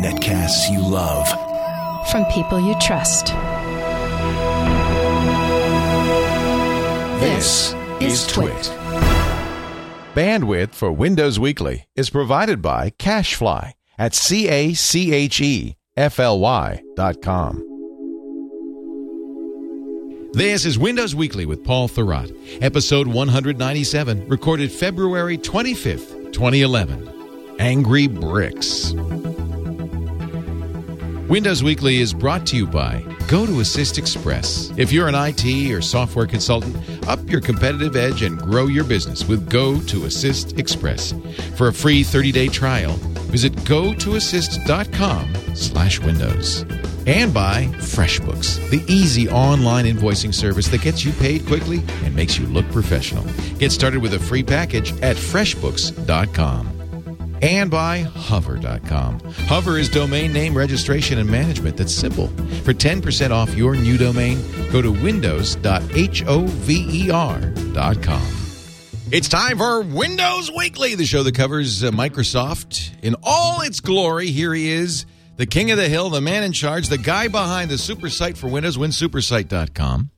Netcasts you love. From people you trust. This is Twit. Bandwidth for Windows Weekly is provided by CacheFly at C A C H E F L Y dot com. This is Windows Weekly with Paul Thurrott, episode 197, recorded February 25th, 2011. Angry Bricks. Windows Weekly is brought to you by Go to Assist Express. If you're an IT or software consultant, up your competitive edge and grow your business with Go to Assist Express. For a free 30-day trial, visit gotoassist.com slash windows. And by FreshBooks, the easy online invoicing service that gets you paid quickly and makes you look professional. Get started with a free package at freshbooks.com and by hover.com. Hover is domain name registration and management that's simple. For 10% off your new domain, go to windows.hover.com. It's time for Windows Weekly, the show that covers uh, Microsoft in all its glory. Here he is, the king of the hill, the man in charge, the guy behind the super site for Windows, winsupersite.com,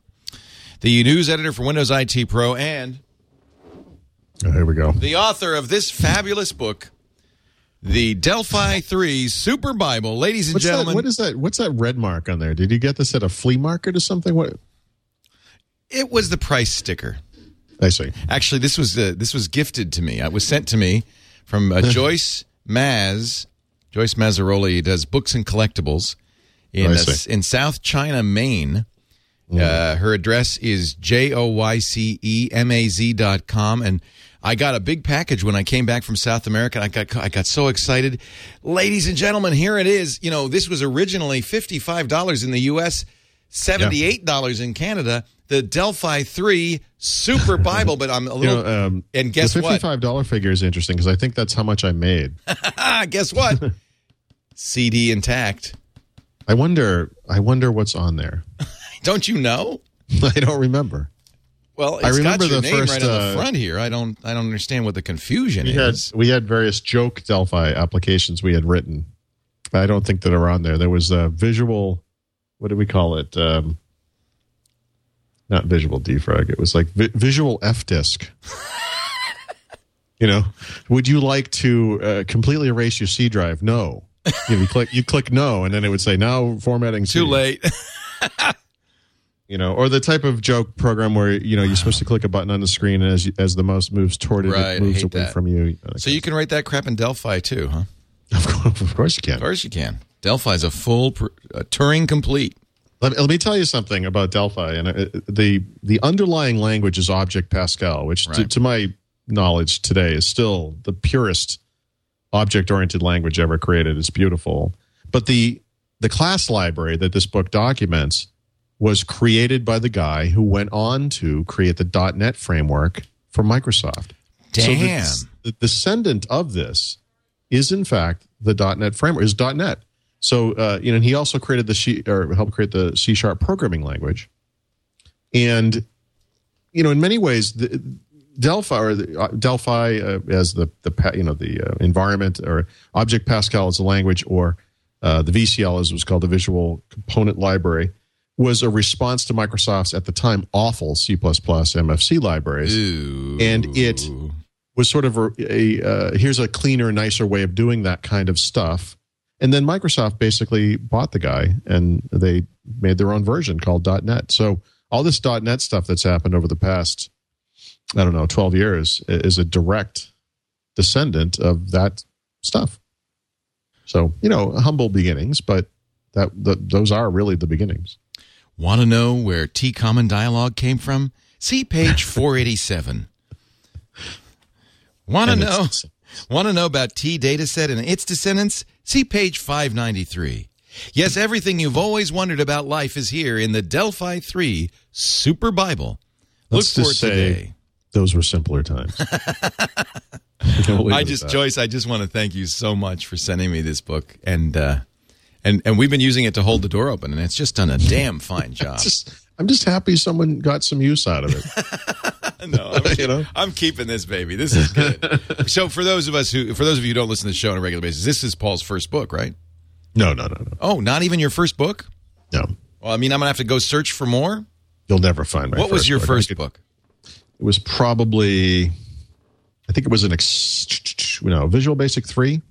the news editor for Windows IT Pro, and Oh, here we go. the author of this fabulous book, the Delphi 3 Super Bible. Ladies and What's that, gentlemen, what is that? What's that red mark on there? Did you get this at a flea market or something? What? it was the price sticker. I see. Actually, this was uh, this was gifted to me. It was sent to me from uh, Joyce Maz. Joyce Mazzaroli does books and collectibles in uh, in South China, Maine. Uh, her address is j o y c e m a z dot com, and I got a big package when I came back from South America. I got I got so excited, ladies and gentlemen. Here it is. You know, this was originally fifty five dollars in the U.S., seventy eight dollars in Canada. The Delphi Three Super Bible, but I'm a You little. know, um, and guess the what? fifty-five dollar figure is interesting because I think that's how much I made. Guess what? CD intact. I wonder. I wonder what's on there. Don't you know? I don't remember. Well, it's I remember the name first, right on the uh, front here. I don't. I don't understand what the confusion We had is. we had various joke Delphi applications we had written. I don't think that are on there. There was a visual. What do we call it? Um, not visual defrag. It was like vi- visual f disk. you know, would you like to uh, completely erase your C drive? No. You, know, you click you click no, and then it would say now formatting. Too late. You know, or the type of joke program where you know you're supposed to click a button on the screen, and as as the mouse moves toward it, Right, it moves away that. from you. so you can write that crap in Delphi too, huh? of course, of course you can. Of course you can. Delphi's a full uh, Turing complete. Let, let me tell you something about Delphi, and uh, the the underlying language is Object Pascal, which, to, to my knowledge today, is still the purest object oriented language ever created. It's beautiful, but the the class library that this book documents was created by the guy who went on to create the .NET framework for Microsoft. So the- Damn. the, descendant of this is in fact the .NET framework is .NET. So uh, you know, and he also created the C or helped create the C sharp programming language. And you know, in many ways, the, Delphi or the, uh, Delphi uh, as the the you know the uh, environment or Object Pascal as a language or uh, the VCL as it was called the Visual Component Library was a response to Microsoft's at the time awful C++ MFC libraries Ooh. and it was sort of a, a uh, here's a cleaner, nicer way of doing that kind of stuff. And then Microsoft basically bought the guy, and they made their own version called .NET. So all this .NET stuff that's happened over the past, I don't know, twelve years is a direct descendant of that stuff. So you know, humble beginnings, but that th those are really the beginnings. Want to know where T Common Dialogue came from? See page 487. Want to know? Want to know about T dataset and its descendants? See page 593. Yes, everything you've always wondered about life is here in the Delphi 3 Super Bible. Look Let's for it just say today. those were simpler times. I just. Joyce, I just want to thank you so much for sending me this book, and uh, and and we've been using it to hold the door open, and it's just done a damn fine job. just I'm just happy someone got some use out of it. no, I'm, You know? I'm keeping this baby. This is good. so for those of us who, for those of you who don't listen to the show on a regular basis, this is Paul's first book, right? No, no, no, no, Oh, not even your first book? no. Well, I mean, I'm gonna have to go search for more. You'll never find my. what was your book. First could- book? It was probably, I think it was an ex, you know, Visual Basic three.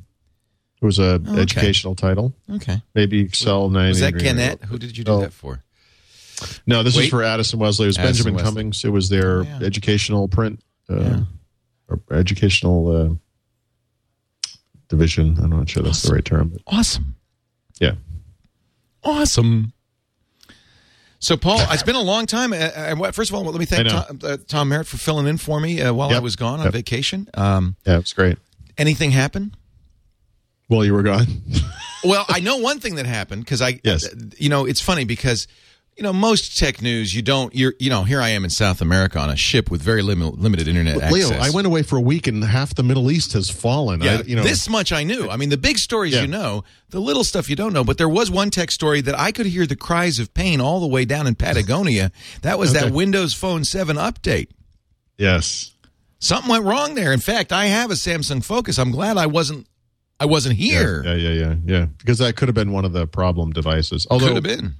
It was a okay. educational title. Okay. Maybe Excel nine. Was that Gannett? Who did you do Oh. that for? No, this Wait. is for Addison Wesley. It was Addison Benjamin Wesley. Cummings. It was their Oh, yeah. educational print, uh, Yeah. or educational uh, division. I'm not sure that's the right term. But Awesome. yeah. Awesome. So, Paul, it's been a long time. First of all, let me thank Tom, uh, Tom Merritt for filling in for me uh, while I was gone on Yep. vacation. Um, Yeah, it's great. anything happen? Well, you were gone. Well, I know one thing that happened because I, Yes. you know, it's funny because, you know, most tech news you don't. You're, you know, here I am in South America on a ship with very lim- limited internet Leo, access. I went away for a week and half the Middle East has fallen. Yeah, I, you know, this much I knew. I mean, the big stories Yeah. you know, the little stuff you don't know. But there was one tech story that I could hear the cries of pain all the way down in Patagonia. That was that Windows Phone 7 update. yes. Something went wrong there. In fact, I have a Samsung Focus. I'm glad I wasn't. I wasn't here. Yeah, yeah, yeah, yeah. Because that could have been one of the problem devices. Although Could have been.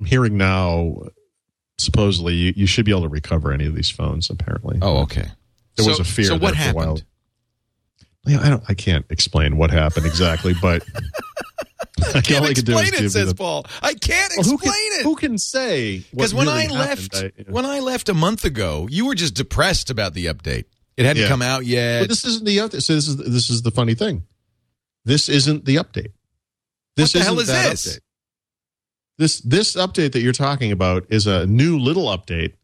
I'm hearing now, supposedly you, you should be able to recover any of these phones. Apparently, Oh, okay. there so, was a fear. So what there for a while. happened? Yeah, I don't. I can't explain what happened exactly, but I Can't I can explain it, says the- Paul. I can't Well, who explain can, it. Who can say? Because when really I happened? left, I- when I left a month ago, you were just depressed about the update. It hadn't Yeah. come out yet. But this isn't the update. So this is this is the funny thing. This isn't the update. This What the hell is this? Update. This this update that you're talking about is a new little update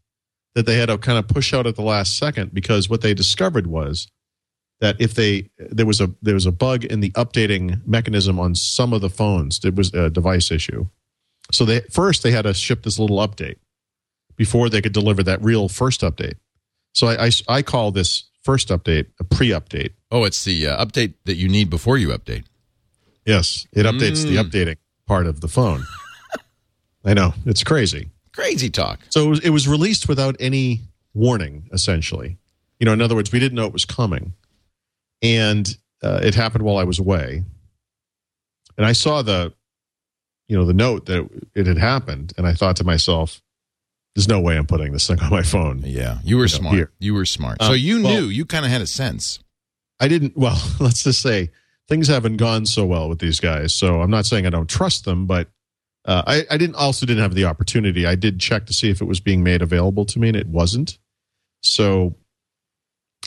that they had to kind of push out at the last second because what they discovered was that if they there was a there was a bug in the updating mechanism on some of the phones. It was a device issue. So they first they had to ship this little update before they could deliver that real first update. So I, I, I call this first update a pre-update. oh, it's the uh, update that you need before you update. Yes, it updates the Mm. updating part of the phone. I know it's crazy. Crazy talk. So it was, it was released without any warning, essentially. You know, in other words, we didn't know it was coming, and uh, it happened while I was away. And I saw the, you know, the note that it had happened, and I thought to myself, "There's no way I'm putting this thing on my phone." Yeah, you were know, smart. here. You were smart. Uh, so you well- knew. You kind of had a sense. I didn't. Well, let's just say things haven't gone so well with these guys. So I'm not saying I don't trust them, but uh, I, I didn't. Also, didn't have the opportunity. I did check to see if it was being made available to me, and it wasn't. So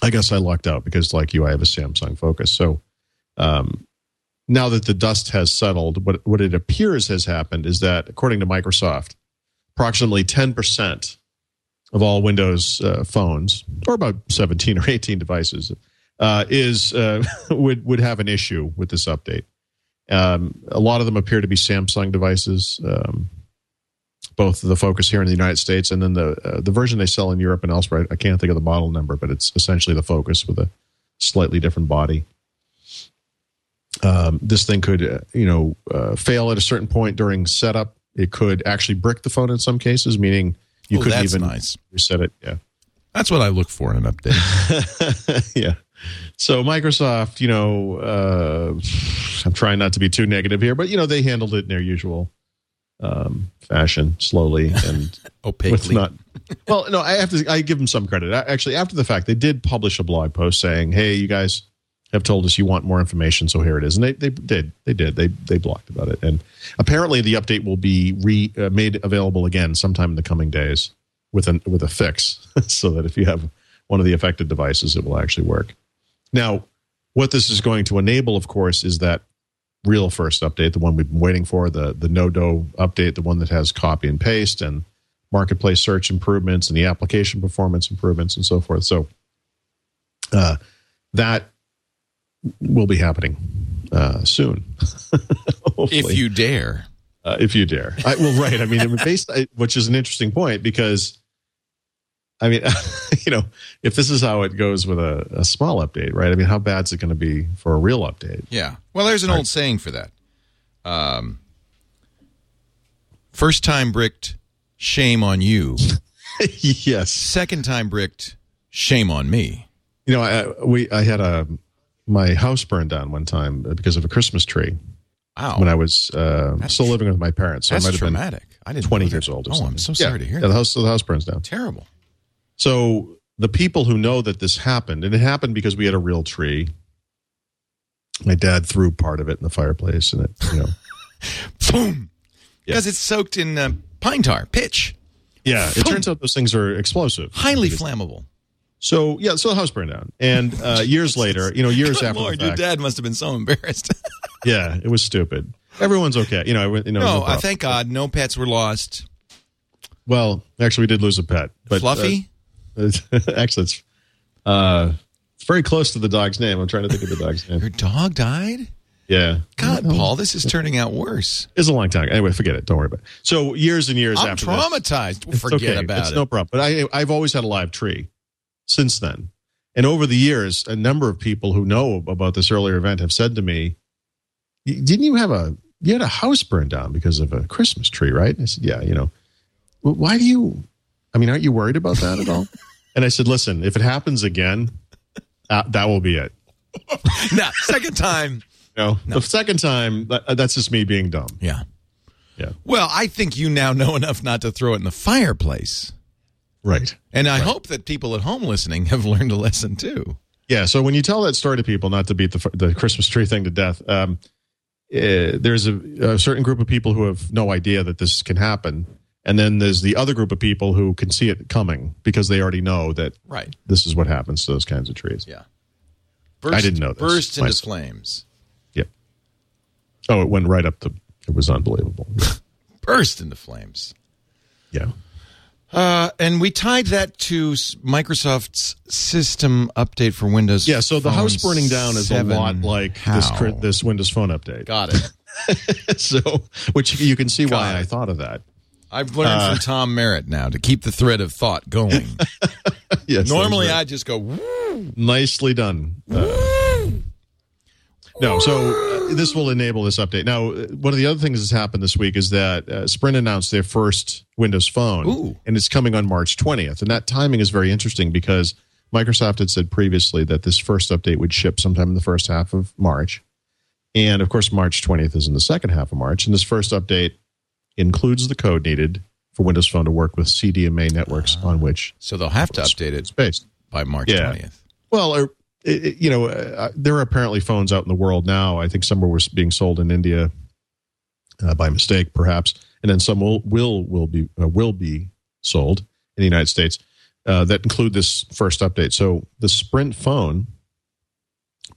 I guess I lucked out because, like you, I have a Samsung Focus. So um, now that the dust has settled, what what it appears has happened is that, according to Microsoft, approximately 10 percent of all Windows uh, phones, or about 17 or 18 devices, uh, is uh, would would have an issue with this update. Um, a lot of them appear to be Samsung devices, um, both the Focus here in the United States and then the uh, the version they sell in Europe and elsewhere. I can't think of the model number, but it's essentially the Focus with a slightly different body. Um, this thing could, uh, you know, uh, fail at a certain point during setup. It could actually brick the phone in some cases, meaning you Oh, couldn't even nice. reset it. Yeah. That's what I look for in an update. yeah. So Microsoft, you know, uh, I'm trying not to be too negative here, but you know they handled it in their usual um, fashion, slowly and Opaquely. not. Well, no, I have to. I give them some credit. I- Actually, after the fact, they did publish a blog post saying, "Hey, you guys have told us you want more information, so here it is." And they, they did. They did. They they blocked about it, and apparently the update will be re uh, made available again sometime in the coming days with an with a fix, so that if you have one of the affected devices, it will actually work. Now, what this is going to enable, of course, is that real first update, the one we've been waiting for, the the NoDo update, the one that has copy and paste and marketplace search improvements and the application performance improvements and so forth. So uh, that will be happening uh, soon. If you dare. uh, if you dare. I, well, right. I mean, based, which is an interesting point because, I mean, you know, if this is how it goes with a, a small update, right? I mean, how bad is it going to be for a real update? Yeah. Well, there's an old saying for that. Um, first time bricked, shame on you. yes. Second time bricked, Shame on me. You know, I, we I had a my house burned down one time because of a Christmas tree Wow. when I was uh, still living with my parents. So I That's might have been traumatic. I didn't 20 years old. Or Oh, something. I'm so Yeah. sorry to hear Yeah, that. the house the house burns down. Terrible. So the people who know that this happened, and it happened because we had a real tree. My dad threw part of it in the fireplace, and it, you know, Boom. Because it's soaked in uh, pine tar, pitch, yeah. It turns out those things are explosive. highly flammable. So yeah, so the house burned down, and uh, years later, you know, years Good after Lord, the your dad must have been so embarrassed. yeah, it was stupid. Everyone's okay, you know. I You know, no, no I thank God no pets were lost. Well, actually, we did lose a pet, but Fluffy? uh, actually, it's uh, very close to the dog's name. I'm trying to think of the dog's name. Your dog died? Yeah, God, Paul, this is turning out worse. it's a long time. Anyway, forget it. Don't worry about it. So years and years I'm after traumatized. It's Forget okay. about it's it. no problem. But I, I've always had a live tree since then. And over the years, a number of people who know about this earlier event have said to me, "Didn't you have a you had a house burned down because of a Christmas tree, right?" I said, "Yeah." You know, well, why do you? I mean, aren't you worried about that at all? and I said, "Listen, if it happens again, uh, that will be it." now, second time. You know, the second time, that, that's just me being dumb. Yeah. Yeah, Well, I think you now know enough not to throw it in the fireplace. Right. And I hope that people at home listening have learned a lesson too. Yeah. So when you tell that story to people, not to beat the the Christmas tree thing to death, um, eh, there's a, a certain group of people who have no idea that this can happen, and then there's the other group of people who can see it coming because they already know that Right. this is what happens to those kinds of trees. Yeah. I didn't know this Burst into myself. flames. Yep. Oh, it went right up the. It was unbelievable. Burst into flames. Yeah. Uh, and we tied that to Microsoft's system update for Windows. Yeah. So the house burning down is a lot like this this Windows Phone update. Got it. so, which you can see Got why it. I thought of that. I've learned Uh, from Tom Merritt now to keep the thread of thought going. Yes. Normally, I just go, "Woo." nicely done. Uh, no, so uh, this will enable this update. Now, uh, one of the other things that's happened this week is that uh, Sprint announced their first Windows Phone, Ooh. and it's coming on March 20th. And that timing is very interesting because Microsoft had said previously that this first update would ship sometime in the first half of March. And of course, March 20th is in the second half of March. And this first update includes the code needed for Windows Phone to work with CDMA networks on which so they'll have to update it based. by March Yeah. 20th. Well, or, it, it- you know, uh, there are apparently phones out in the world now. I think some were being sold in India uh, by mistake, perhaps, and then some will will will be uh, will be sold in the United States uh, that include this first update. So the Sprint phone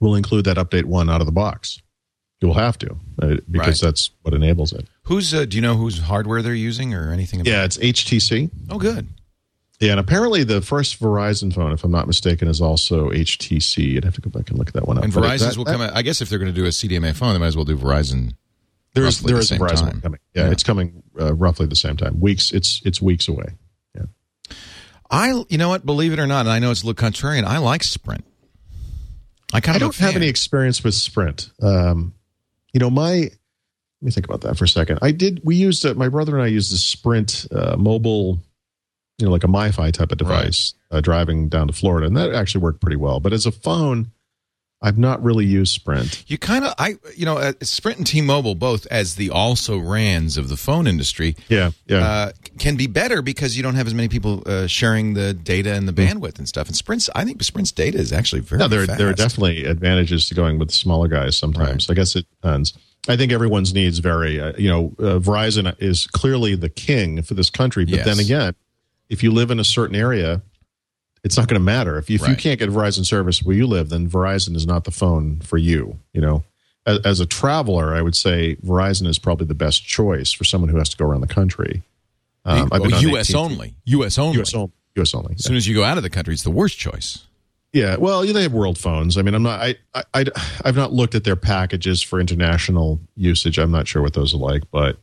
will include that update one out of the box. You will have to uh, because Right. that's what enables it. Who's uh, do you know whose hardware they're using or anything? About Yeah, it's HTC. Oh, good. Yeah, and apparently the first Verizon phone, if I'm not mistaken, is also HTC. You'd have to go back and look at that one up. And But Verizon's that- will come out. I guess if they're going to do a CDMA phone, they might as well do Verizon. There is there the is Verizon time. coming. Yeah, Yeah. it's coming uh, roughly the same time. Weeks. It's it's weeks away. Yeah. I, you know what? Believe it or not, and I know it's a little contrarian. I like Sprint. I kind I of don't have any experience with Sprint. Um, you know, my let me think about that for a second. I did. We used uh, my brother and I used the Sprint uh, mobile, you know, like a MiFi type of device, uh, driving down to Florida, and that actually worked pretty well. But as a phone, I've not really used Sprint. You kind of, I, you know, uh, Sprint and T-Mobile, both as the also rans of the phone industry, Yeah, yeah. uh, can be better because you don't have as many people uh, sharing the data and the bandwidth and stuff. And Sprint's, I think Sprint's data is actually very No, there fast. there are definitely advantages to going with smaller guys. Sometimes I guess it depends. I think everyone's needs vary. Uh, you know, uh, Verizon is clearly the king for this country, but Yes. then again, if you live in a certain area, it's not going to matter. If you, if you can't get Verizon service where you live, then Verizon is not the phone for you. You know, as, as a traveler, I would say Verizon is probably the best choice for someone who has to go around the country. Um, I've been well, on U.S. AT&T. only. U.S. only. U.S. only. U.S. only. As soon as you go out of the country, it's the worst choice. Yeah, well, they have world phones. I mean, I'm not. I, I, I have not looked at their packages for international usage. I'm not sure what those are like, but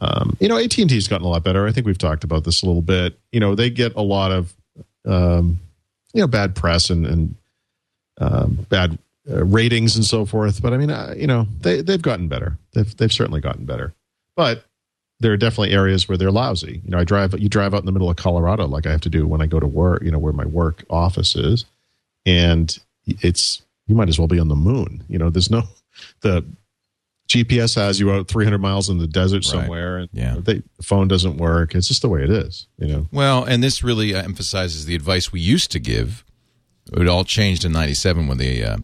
um, you know, AT and T's gotten a lot better. I think we've talked about this a little bit. You know, they get a lot of um, you know bad press and and um, bad uh, ratings and so forth. But I mean, uh, you know, they they've gotten better. They've they've certainly gotten better. But there are definitely areas where they're lousy. You know, I drive you drive out in the middle of Colorado like I have to do when I go to work. You know, where my work office is, and it's you might as well be on the moon. You know, there's no the GPS has you out 300 miles in the desert Right. somewhere, and Yeah. they, the phone doesn't work. It's just the way it is. You know. Well, and this really uh, emphasizes the advice we used to give. It all changed in '97 when the, uh,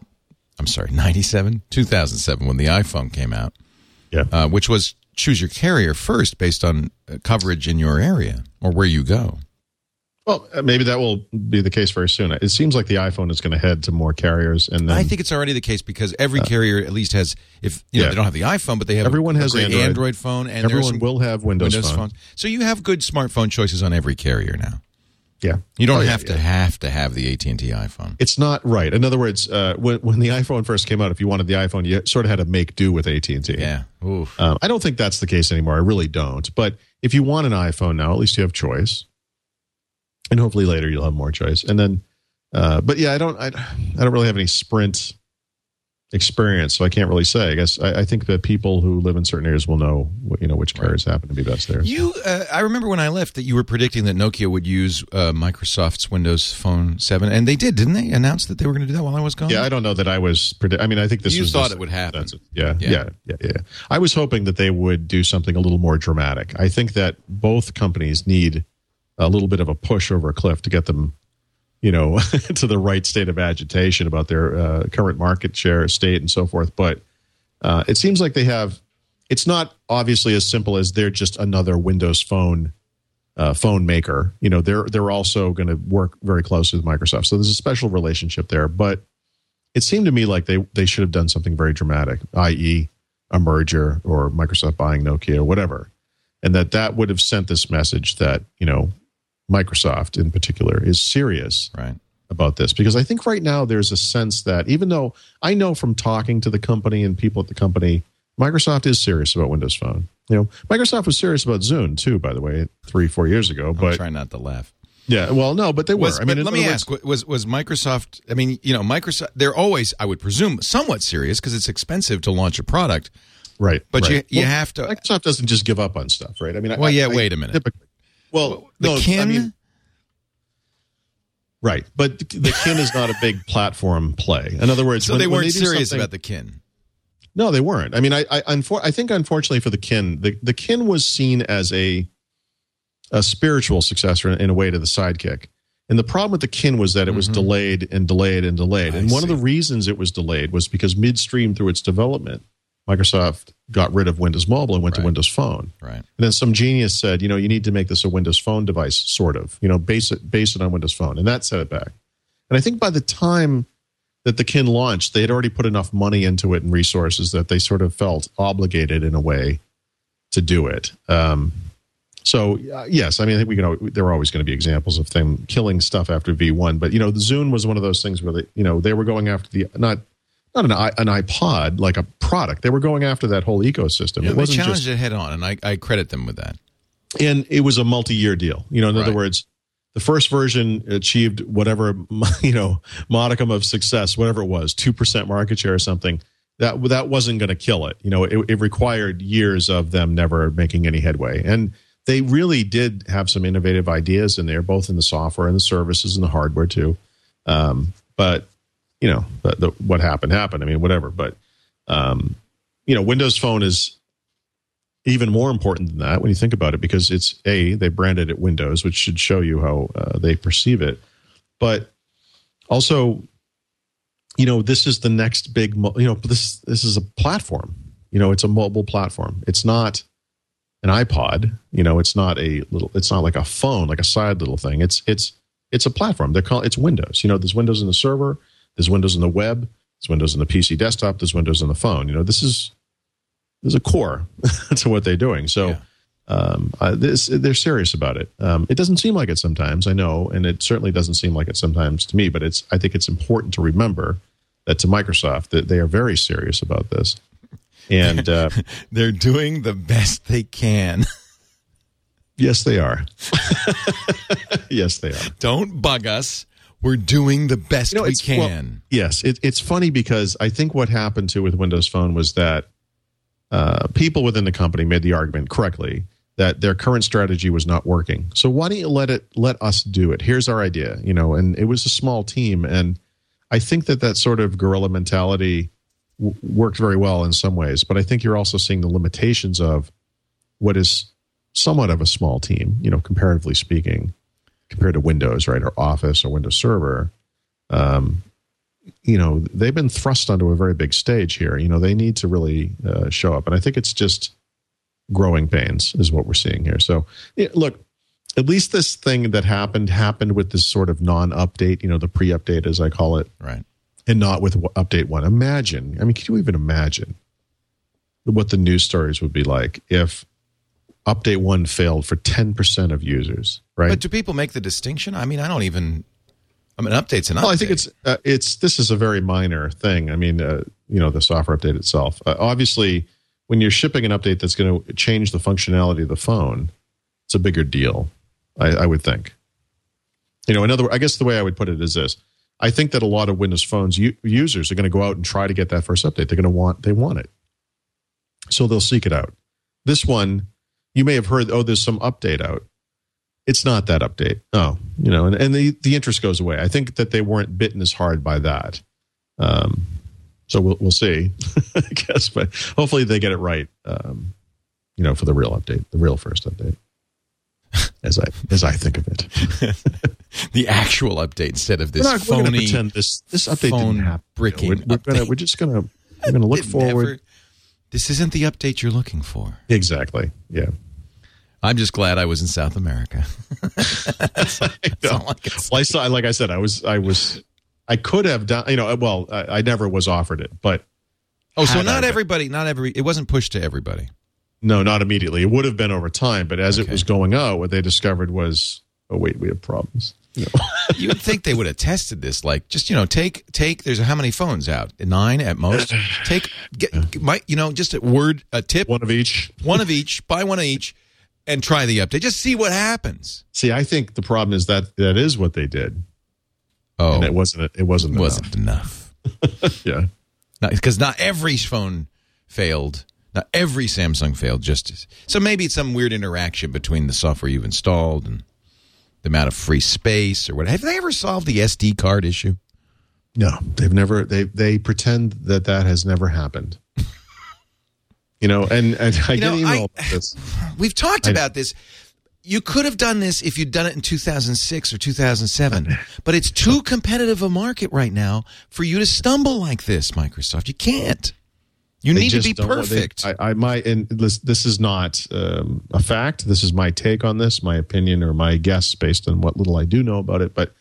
I'm sorry, '97, 2007 when the iPhone came out, Yeah. uh, which was choose your carrier first based on uh, coverage in your area or where you go. Well, uh, maybe that will be the case very soon. It seems like the iPhone is going to head to more carriers, and then I think it's already the case because every carrier at least has, if you know, yeah. they don't have the iPhone, but they have Everyone has an Android. phone, and everyone will have Windows, phone. phones. So you have good smartphone choices on every carrier now. Yeah, You don't Oh, yeah, have to yeah. have to have the AT and T iPhone. It's not right. In other words, uh, when when the iPhone first came out, if you wanted the iPhone, you sort of had to make do with AT and T. Yeah. Oof. Um, I don't think that's the case anymore. I really don't. But if you want an iPhone now, at least you have choice, and hopefully later you'll have more choice. And then, uh, but yeah, I don't. I, I don't really have any Sprint experience, so I can't really say. I guess I, I think that people who live in certain areas will know, what, you know, which carriers happen to be best there. You, uh, I remember when I left that you were predicting that Nokia would use uh, Microsoft's Windows Phone 7, and they did, didn't they? Announce that they were going to do that while I was gone. Yeah, I don't know that I was. Predi- I mean, I think this You was thought just- it would happen. Yeah, Yeah. yeah, yeah, yeah, I was hoping that they would do something a little more dramatic. I think that both companies need a little bit of a push over a cliff to get them, you know, to the right state of agitation about their uh, current market share, state, and so forth. But uh, it seems like they have. It's not obviously as simple as they're just another Windows Phone uh, phone maker. You know, they're they're also going to work very closely with Microsoft. So there's a special relationship there. But it seemed to me like they they should have done something very dramatic, i.e., a merger or Microsoft buying Nokia or whatever, and that that would have sent this message that you know Microsoft in particular is serious Right. about this because I think right now there's a sense that even though I know from talking to the company and people at the company, Microsoft is serious about Windows Phone. You know, Microsoft was serious about Zune too, by the way, three four years ago. But I'm trying not to laugh. yeah, well, no, but they were. Was, I mean, let me other ask: was was Microsoft? I mean, you know, Microsoft. They're always, I would presume, somewhat serious because it's expensive to launch a product. right? But right. you you Well, have to. Microsoft doesn't just give up on stuff, right? I mean, I- Well, yeah. I- wait a minute. Typically, well, the no, kin. I mean, right, but the kin is not a big platform play. In other words, so when- they weren't do serious about the kin. No, they weren't. I mean, I I, unfor- I think unfortunately for the kin, the, the kin was seen as a a spiritual successor in, in a way to the sidekick. And the problem with the kin was that it was delayed and delayed and delayed. Mm-hmm. I and one of the reasons it was delayed was because midstream through its development, Microsoft got rid of Windows Mobile and went to Windows Phone. Right. And then some genius said, you know, you need to make this a Windows Phone device, sort of. You know, base it base it on Windows Phone, and that set it back. And I think by the time that the kin launched, they had already put enough money into it and resources that they sort of felt obligated in a way to do it. Um, so uh, yes, I mean, I think we can. There are always going to be examples of them killing stuff after V one, but you know, the Zune was one of those things where they, you know, they were going after the not not an, an iPod like a product. They were going after that whole ecosystem. Yeah, it they wasn't challenged just it head on, and I, I credit them with that. and it was a multi-year deal. You know, in other words, the first version achieved whatever you know modicum of success, whatever it was, two percent market share or something. That that wasn't going to kill it. You know, it, it required years of them never making any headway, and they really did have some innovative ideas in there, both in the software and the services and the hardware too. Um, but you know, the, the, what happened happened. I mean, whatever. But um, you know, Windows Phone is even more important than that when you think about it because it's a they branded it windows which should show you how uh, they perceive it. But also you know this is the next big you know this this is a platform. You know it's a mobile platform. It's not an ipod. You know it's not a little it's not like a phone like a side little thing. It's it's it's a platform. They're called it's windows. You know there's windows in the server there's windows on the web there's windows on the pc desktop there's windows on the phone you know this is there's a core to what they're doing. So Yeah. um, uh, this, they're serious about it. Um, it doesn't seem like it sometimes, I know, and it certainly doesn't seem like it sometimes to me. But it's I think it's important to remember that to Microsoft that they are very serious about this. And uh, They're doing the best they can. yes, they are. yes, they are. Don't bug us. We're doing the best You know, we it's- well, can. Yes, it, it's funny because I think what happened too with Windows Phone was that uh, people within the company made the argument correctly that their current strategy was not working. So why don't you let it let us do it? Here's our idea, you know. And it was a small team, and I think that that sort of guerrilla mentality w- worked very well in some ways. But I think you're also seeing the limitations of what is somewhat of a small team, you know, comparatively speaking, compared to Windows, right, or Office or Windows Server. Um, you know, they've been thrust onto a very big stage here. You know, they need to really uh, show up, and I think it's just growing pains is what we're seeing here. So, yeah, look, at least this thing that happened happened with this sort of non-update, you know, the pre-update as I call it, Right. and not with update one. Imagine, I mean, can you even imagine what the news stories would be like if update one failed for ten percent of users, right? But do people make the distinction? I mean, I don't even. I mean, updates and update. Well, I think it's uh, it's this is a very minor thing. I mean, uh, you know, the software update itself. Uh, obviously, when you're shipping an update that's going to change the functionality of the phone, it's a bigger deal. I, I would think. You know, another. I guess the way I would put it is this: I think that a lot of Windows phones u- users are going to go out and try to get that first update. They're going to want they want it, so they'll seek it out. This one, you may have heard. Oh, there's some update out it's not that update. Oh, you know, and, and the, the interest goes away. I think that they weren't bitten as hard by that. Um, so we'll, we'll see, I guess, but hopefully they get it right. Um, you know, for the real update, the real first update, as I as I think of it. the actual update instead of this we're not, we're phony. pretend this this update phone didn't happen. bricking We're, we're, gonna, we're just gonna we're gonna look It forward. never- this isn't the update you're looking for. Exactly. Yeah. I'm just glad I was in South America. That's all I can say. Well, I saw, like I said, I was, I was, I could have done, you know, well, I, I never was offered it, but Oh, so I not been- everybody, not every. It wasn't pushed to everybody. no, not immediately. It would have been over time, but as it was going out, what they discovered was, oh wait, we have problems. You? You would think they would have tested this, like just you know, take take. There's how many phones out? Nine at most. Take get my you know just a word a tip One of each. one of each, buy one of each, and try the update. Just see what happens. See, I think the problem is that that is what they did, Oh, and it wasn't. It wasn't. enough. wasn't enough. Yeah. Because not every phone failed. Not every Samsung failed. Just so maybe it's some weird interaction between the software you've installed and the amount of free space or what. Have they ever solved the SD card issue? No, they've never. They they pretend that that has never happened. You know, and, and I You know, get email I- this. We've talked I- about this. You could have done this if you'd done it in 2006 or 2007, but it's too competitive a market right now for you to stumble like this, Microsoft. You can't. You They need to be don't they- perfect. I, I my and this, this is not um, a fact. This is my take on this, my opinion or my guess based on what little I do know about it. But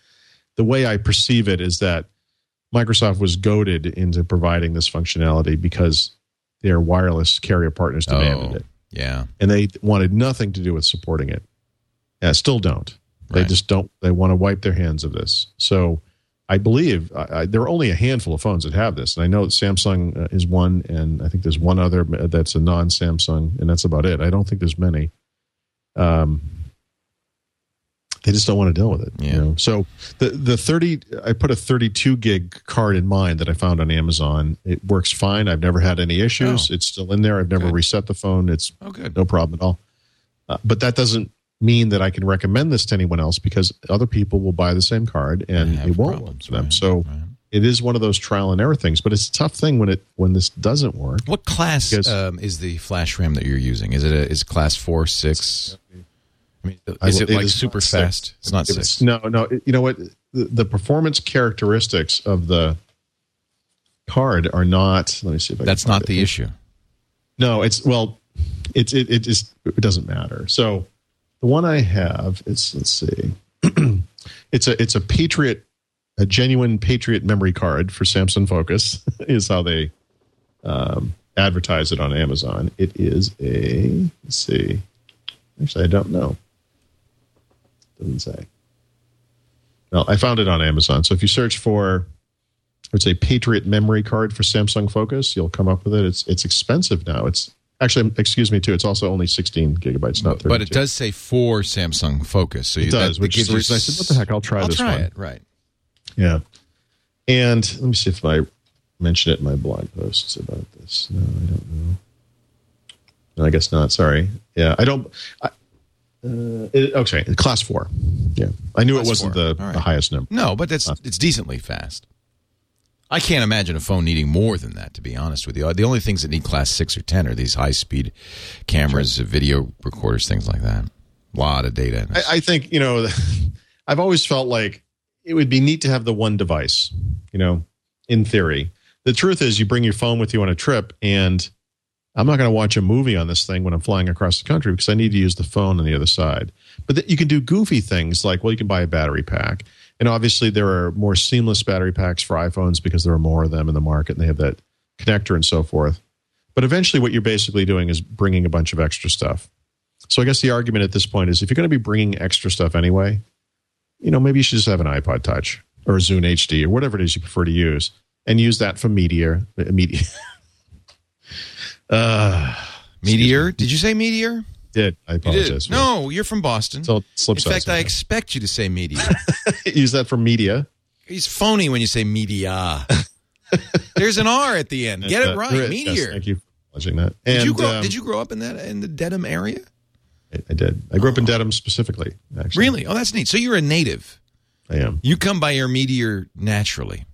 the way I perceive it is that Microsoft was goaded into providing this functionality because their wireless carrier partners demanded oh, it, yeah. and they wanted nothing to do with supporting it. Yeah, still don't. They Right. just don't. They want to wipe their hands of this. So. I believe I, I, there are only a handful of phones that have this, and I know that Samsung uh, is one, and I think there's one other that's a non-Samsung, and that's about it. I don't think there's many. Um, they just don't want to deal with it. Yeah. You know? So the the thirty, I put a 32 gig card in mine that I found on Amazon. It works fine. I've never had any issues. Oh. It's still in there. I've never Good. reset the phone. It's Oh, good. no problem at all. Uh, but that doesn't mean that I can recommend this to anyone else because other people will buy the same card and it won't work for them. right, So right. it is one of those trial and error things. But it's a tough thing when it when this doesn't work. What class Because- um, is the flash RAM that you're using? Is it a, is it class four, six? I mean, is will- it it like is super fast? It's not It's- six. no, no. it- You know what? The, the performance characteristics of the card are not. Let me see if I. That's not the issue. No, it's well, it's it it is it doesn't matter. So the one I have, it's let's see, it's a it's a Patriot, a genuine Patriot memory card for Samsung Focus is how they um, advertise it on Amazon. It is a let's see, actually I don't know. Doesn't say. No, I found it on Amazon. So if you search for it's a Patriot memory card for Samsung Focus. You'll come up with it. It's it's expensive now. It's actually excuse me too. It's also only 16 gigabytes, not 32. But it does say for Samsung Focus. So you, It does, that, which is gives the reason I said, "What the heck? I'll try I'll this try one." it. Right. Yeah. And let me see if I mention it in my blog posts about this. No, I don't know. No, I guess not. Sorry. Yeah, I don't. I, uh, it- okay, class four. Yeah, I knew Class it wasn't the, right. the highest number. No, but that's it's decently fast. I can't imagine a phone needing more than that. To be honest with you, the only things that need class six or ten are these high speed cameras, video recorders, things like that. A lot of data. I, I think you know. I've always felt like it would be neat to have the one device. You know, in theory, the truth is, you bring your phone with you on a trip, and I'm not going to watch a movie on this thing when I'm flying across the country because I need to use the phone on the other side. But th- you can do goofy things like, well, you can buy a battery pack. And obviously, there are more seamless battery packs for iPhones because there are more of them in the market and they have that connector and so forth. But eventually, what you're basically doing is bringing a bunch of extra stuff. So I guess the argument at this point is if you're going to be bringing extra stuff anyway, you know, maybe you should just have an iPod Touch or a Zune HD or whatever it is you prefer to use and use that for media. uh, media. uh, Meteor? Did you say Meteor? did. I You apologize. did. No, you're from Boston. So In fact, I expect you to say Meteor. use that for media. He's phony when you say media. There's an R at the end. Get it Uh, right. is. Meteor. Yes, thank you for acknowledging that. Did you grow? um, did you grow up in that in the Dedham area? I, I did. I grew up in Dedham specifically. Actually, Really? Oh, that's neat. So you're a native. I am. You come by your meteor naturally.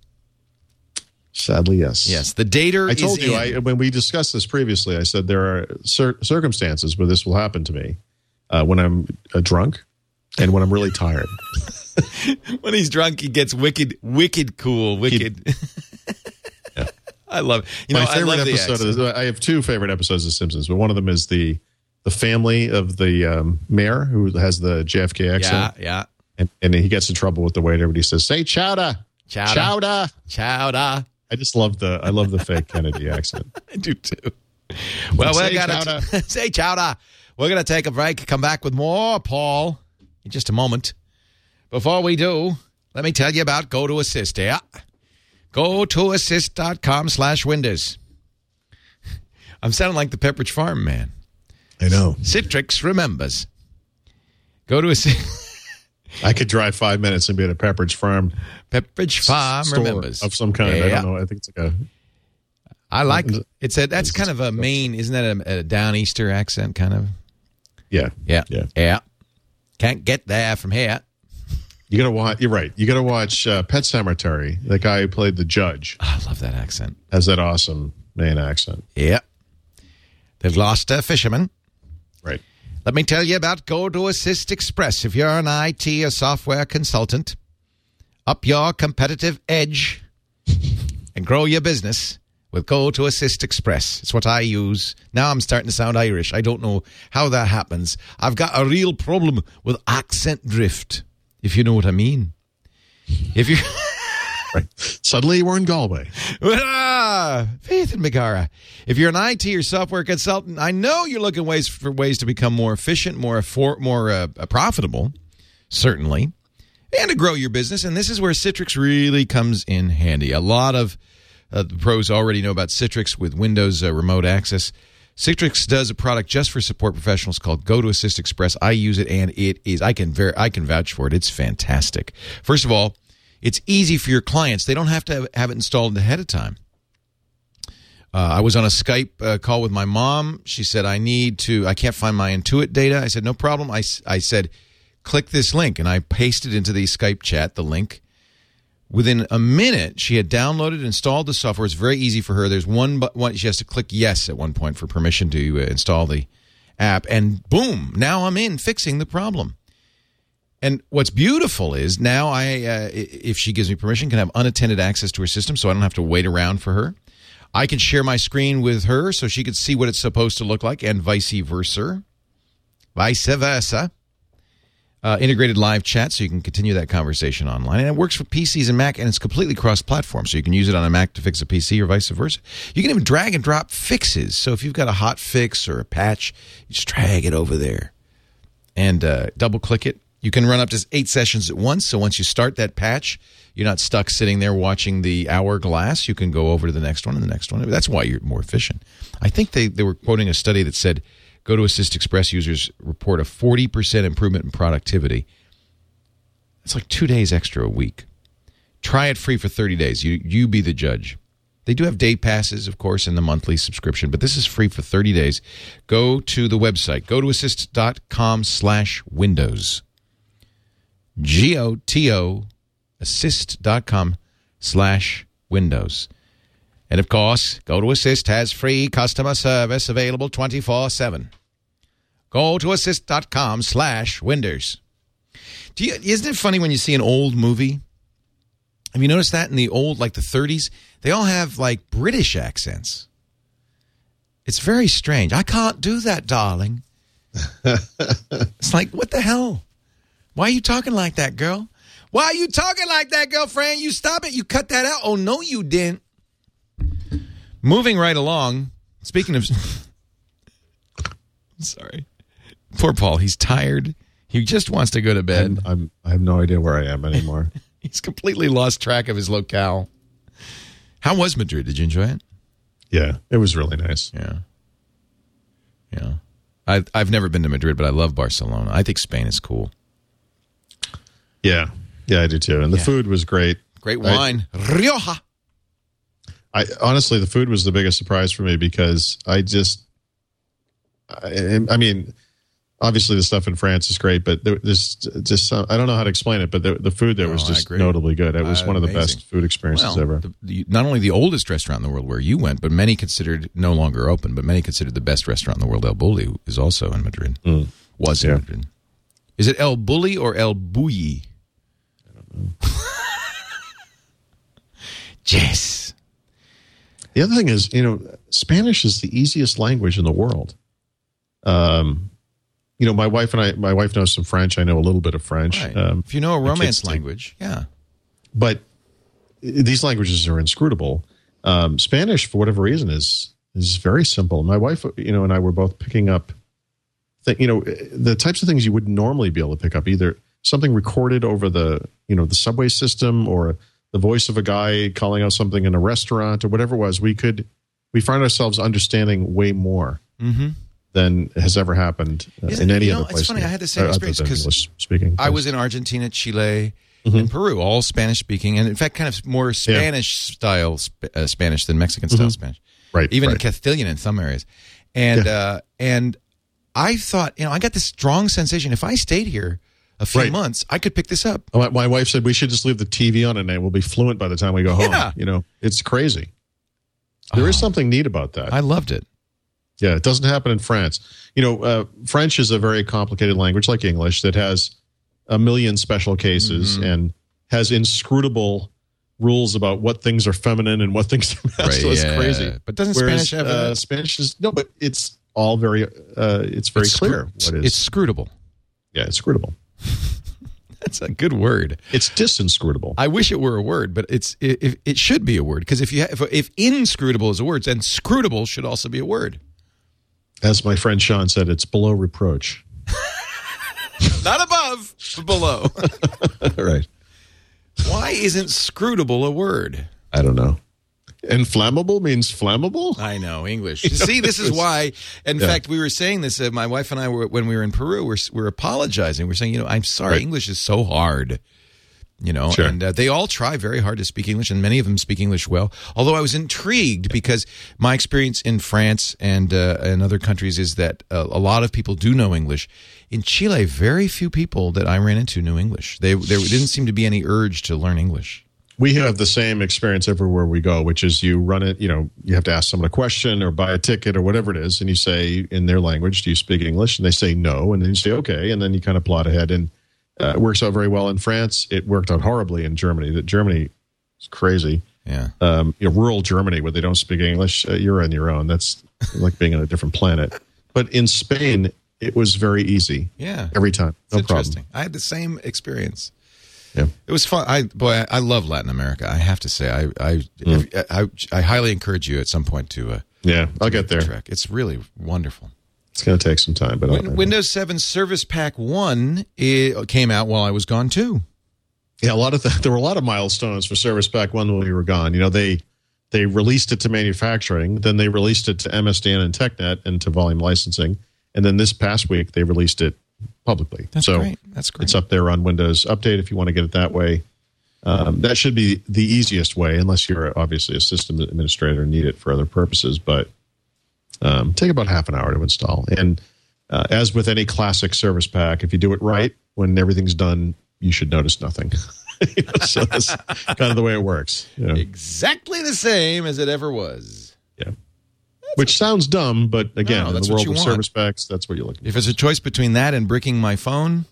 Sadly, yes. Yes, the dater. I told is you in. I, when we discussed this previously. I said there are cir- circumstances where this will happen to me uh, when I'm uh, drunk and when I'm really tired. when he's drunk, he gets wicked, wicked cool, wicked. I love. You know, My I favorite love episode accent. of this, I have two favorite episodes of Simpsons, but one of them is the the family of the um, mayor who has the JFK Yeah, accent, yeah. and, and he gets in trouble with the waiter, but he says, "Say chowder, Chowder. chowder." Chowder. I just love the I love the fake Kennedy accent. I do too. Well, we got chowder. to say chowder. We're going to take a break. Come back with more, Paul, in just a moment. Before we do, let me tell you about Go to Assist. Yeah, go to assist.com slash Windows. I'm sounding like the Pepperidge Farm man. I know. Citrix remembers. Go to assist. I could drive five minutes and be at a Pepperidge Farm Pepperidge Farm remembers of some kind. I don't know. I think it's like a I like it's a that's kind of a Maine, isn't that a, a down Easter accent kind of? yeah. Yeah, Yeah. yeah. Can't get there from here. You gotta watch. You're right. You gotta watch uh, Pet Sematary. The guy who played the judge Oh, I love that accent. has that awesome Maine accent. Yeah, the Gloucester fisherman. Let me tell you about Go to Assist Express. If you're an IT or software consultant, up your competitive edge and grow your business with Go to Assist Express. It's what I use. Now I'm starting to sound Irish. I don't know how that happens. I've got a real problem with accent drift, if you know what I mean. If you Right. Suddenly we're in Galway. Faith and Megara. If you're an IT or software consultant, I know you're looking ways for ways to become more efficient, more affor- more uh, profitable, certainly, and to grow your business. And this is where Citrix really comes in handy. A lot of uh, the pros already know about Citrix with Windows uh, remote access. Citrix does a product just for support professionals called Go to Assist Express. I use it, and it is I can ver- I can vouch for it. It's fantastic. First of all, it's easy for your clients. They don't have to have, it installed ahead of time. Uh, I was on a Skype uh, call with my mom. She said, I need to, I can't find my Intuit data. I said, no problem. I, I said, click this link. And I pasted into the Skype chat the link. Within a minute, she had downloaded and installed the software. It's very easy for her. There's one she has to click yes at one point for permission to uh, install the app. And boom, now I'm in fixing the problem. And what's beautiful is now I, uh, if she gives me permission, can have unattended access to her system, so I don't have to wait around for her. I can share my screen with her, so she could see what it's supposed to look like, and vice versa, vice versa. Uh, integrated live chat, so you can continue that conversation online, and it works for PCs and Mac, and it's completely cross-platform, so you can use it on a Mac to fix a PC or vice versa. You can even drag and drop fixes. So if you've got a hot fix or a patch, you just drag it over there and uh, double click it. You can run up to eight sessions at once. So once you start that patch, you're not stuck sitting there watching the hourglass. You can go over to the next one and the next one. That's why you're more efficient. I think they, they were quoting a study that said Go to Assist Express users report a 40% improvement in productivity. It's like two days extra a week. Try it free for 30 days. You, you be the judge. They do have day passes, of course, in the monthly subscription, but this is free for 30 days. Go to the website, go to assist.com slash windows. G O T O assist.com slash windows. And of course, Go to Assist has free customer service available 24 7. Go to assist.com slash windows. Do you, isn't it funny when you see an old movie? Have you noticed that in the old, like the 30s? They all have like British accents. It's very strange. I can't do that, darling. it's like, what the hell? Why are you talking like that, girl? Why are you talking like that, girlfriend? You stop it. You cut that out. Oh, no, you didn't. Moving right along. Speaking of. Sorry. Poor Paul. He's tired. He just wants to go to bed. I'm, I'm I have no idea where I am anymore. He's completely lost track of his locale. How was Madrid? Did you enjoy it? yeah, it was really nice. Yeah. Yeah. I, I've never been to Madrid, but I love Barcelona. I think Spain is cool. Yeah, yeah, I do too. And the Yeah. food was great. Great I- wine. Rioja. I honestly, the food was the biggest surprise for me because I just, I, I mean, obviously the stuff in France is great, but there, there's just some, I don't know how to explain it, but the, the food there was Oh, just notably good. It was Uh, one of the amazing. best food experiences Well, ever. the, the, not only the oldest restaurant in the world where you went, but many considered no longer open, but many considered the best restaurant in the world, El Bulli, is also in Madrid. Was in Madrid. Is it El Bulli or El Bulli? Yes. The other thing is, you know, Spanish is the easiest language in the world. Um, you know, my wife and I, my wife knows some French. I know a little bit of French. Right. Um, if you know a romance language, yeah. but these languages are inscrutable. Um, Spanish, for whatever reason, is is very simple. My wife, you know, and I were both picking up, th- you know, the types of things you wouldn't normally be able to pick up. Either something recorded over the, you know, the subway system, or the voice of a guy calling out something in a restaurant, or whatever it was. We could, we find ourselves understanding way more Mm-hmm. than has ever happened uh, in any you know, other it's funny, I had the same uh, experience than 'cause English speaking. I was in Argentina, Chile, Mm-hmm. and Peru, all Spanish speaking, and in fact, kind of more Spanish style sp- uh, Spanish than Mexican style Spanish. Mm-hmm. right, Even right. Castilian in some areas, and uh, and I thought, you know, I got this strong sensation if I stayed here a few Right. months, I could pick this up. My, my wife said we should just leave the TV on and we'll be fluent by the time we go home. Yeah. You know, it's crazy. There is something neat about that. I loved it. yeah, it doesn't happen in France. You know, uh, French is a very complicated language like English that has a million special cases Mm-hmm. and has inscrutable rules about what things are feminine and what things are masculine. yeah. It's crazy. But doesn't Whereas, Spanish have uh, a- Spanish is no, but it's all very uh, it's very It's clear scru- what is. It's scrutable. yeah, it's scrutable. That's a good word. It's disinscrutable. I wish it were a word, but it's it, it, should be a word because if you if, if inscrutable is a word, then scrutable should also be a word. As my friend Sean said, it's below reproach. Not above, but below. right. Why isn't scrutable a word? I don't know. Inflammable means flammable? I know English. See, this is why. In Yeah. fact, we were saying this. Uh, my wife and I were when we were in Peru. We're we're apologizing. We're saying, you know, I'm sorry. Right. English is so hard. You know, Sure. and uh, they all try very hard to speak English, and many of them speak English well. Although I was intrigued because my experience in France and uh, and other countries is that uh, a lot of people do know English. In Chile, very few people that I ran into knew English. They there didn't seem to be any urge to learn English. We have the same experience everywhere we go, which is you run it, you know, you have to ask someone a question or buy a ticket or whatever it is. And you say in their language, do you speak English? And they say no. And then you say, okay. And then you kind of plot ahead. And uh, it works out very well in France. It worked out horribly in Germany. That Germany is crazy. Yeah. um, you know, rural Germany where they don't speak English, uh, you're on your own. That's like being on a different planet. But in Spain, it was very easy. Yeah. Every time. No interesting. problem. I had the same experience. Yeah. It was fun. I boy, I, I love Latin America. I have to say, I I, if- I I highly encourage you at some point to uh, Yeah, I'll get there. trek. It's really wonderful. It's going to take some time, but Windows 7 Service Pack One it came out while I was gone too. yeah, a lot of the, there were a lot of milestones for Service Pack One when we were gone. You know, they they released it to manufacturing, then they released it to MSDN and TechNet and to volume licensing, and then this past week they released it publicly. That's so great. That's great. it's up there on Windows Update if you want to get it that way. Um, that should be the easiest way, unless you're obviously a system administrator and need it for other purposes. But um, take about half an hour to install. And uh, as with any classic service pack, if you do it right, when everything's done, you should notice nothing. You know, so that's kind of the way it works. you know. Exactly the same as it ever was. Yeah. Which sounds dumb, but again, No, in that's the what world you of want. service packs, that's what you're looking If it's a choice between that and bricking my phone.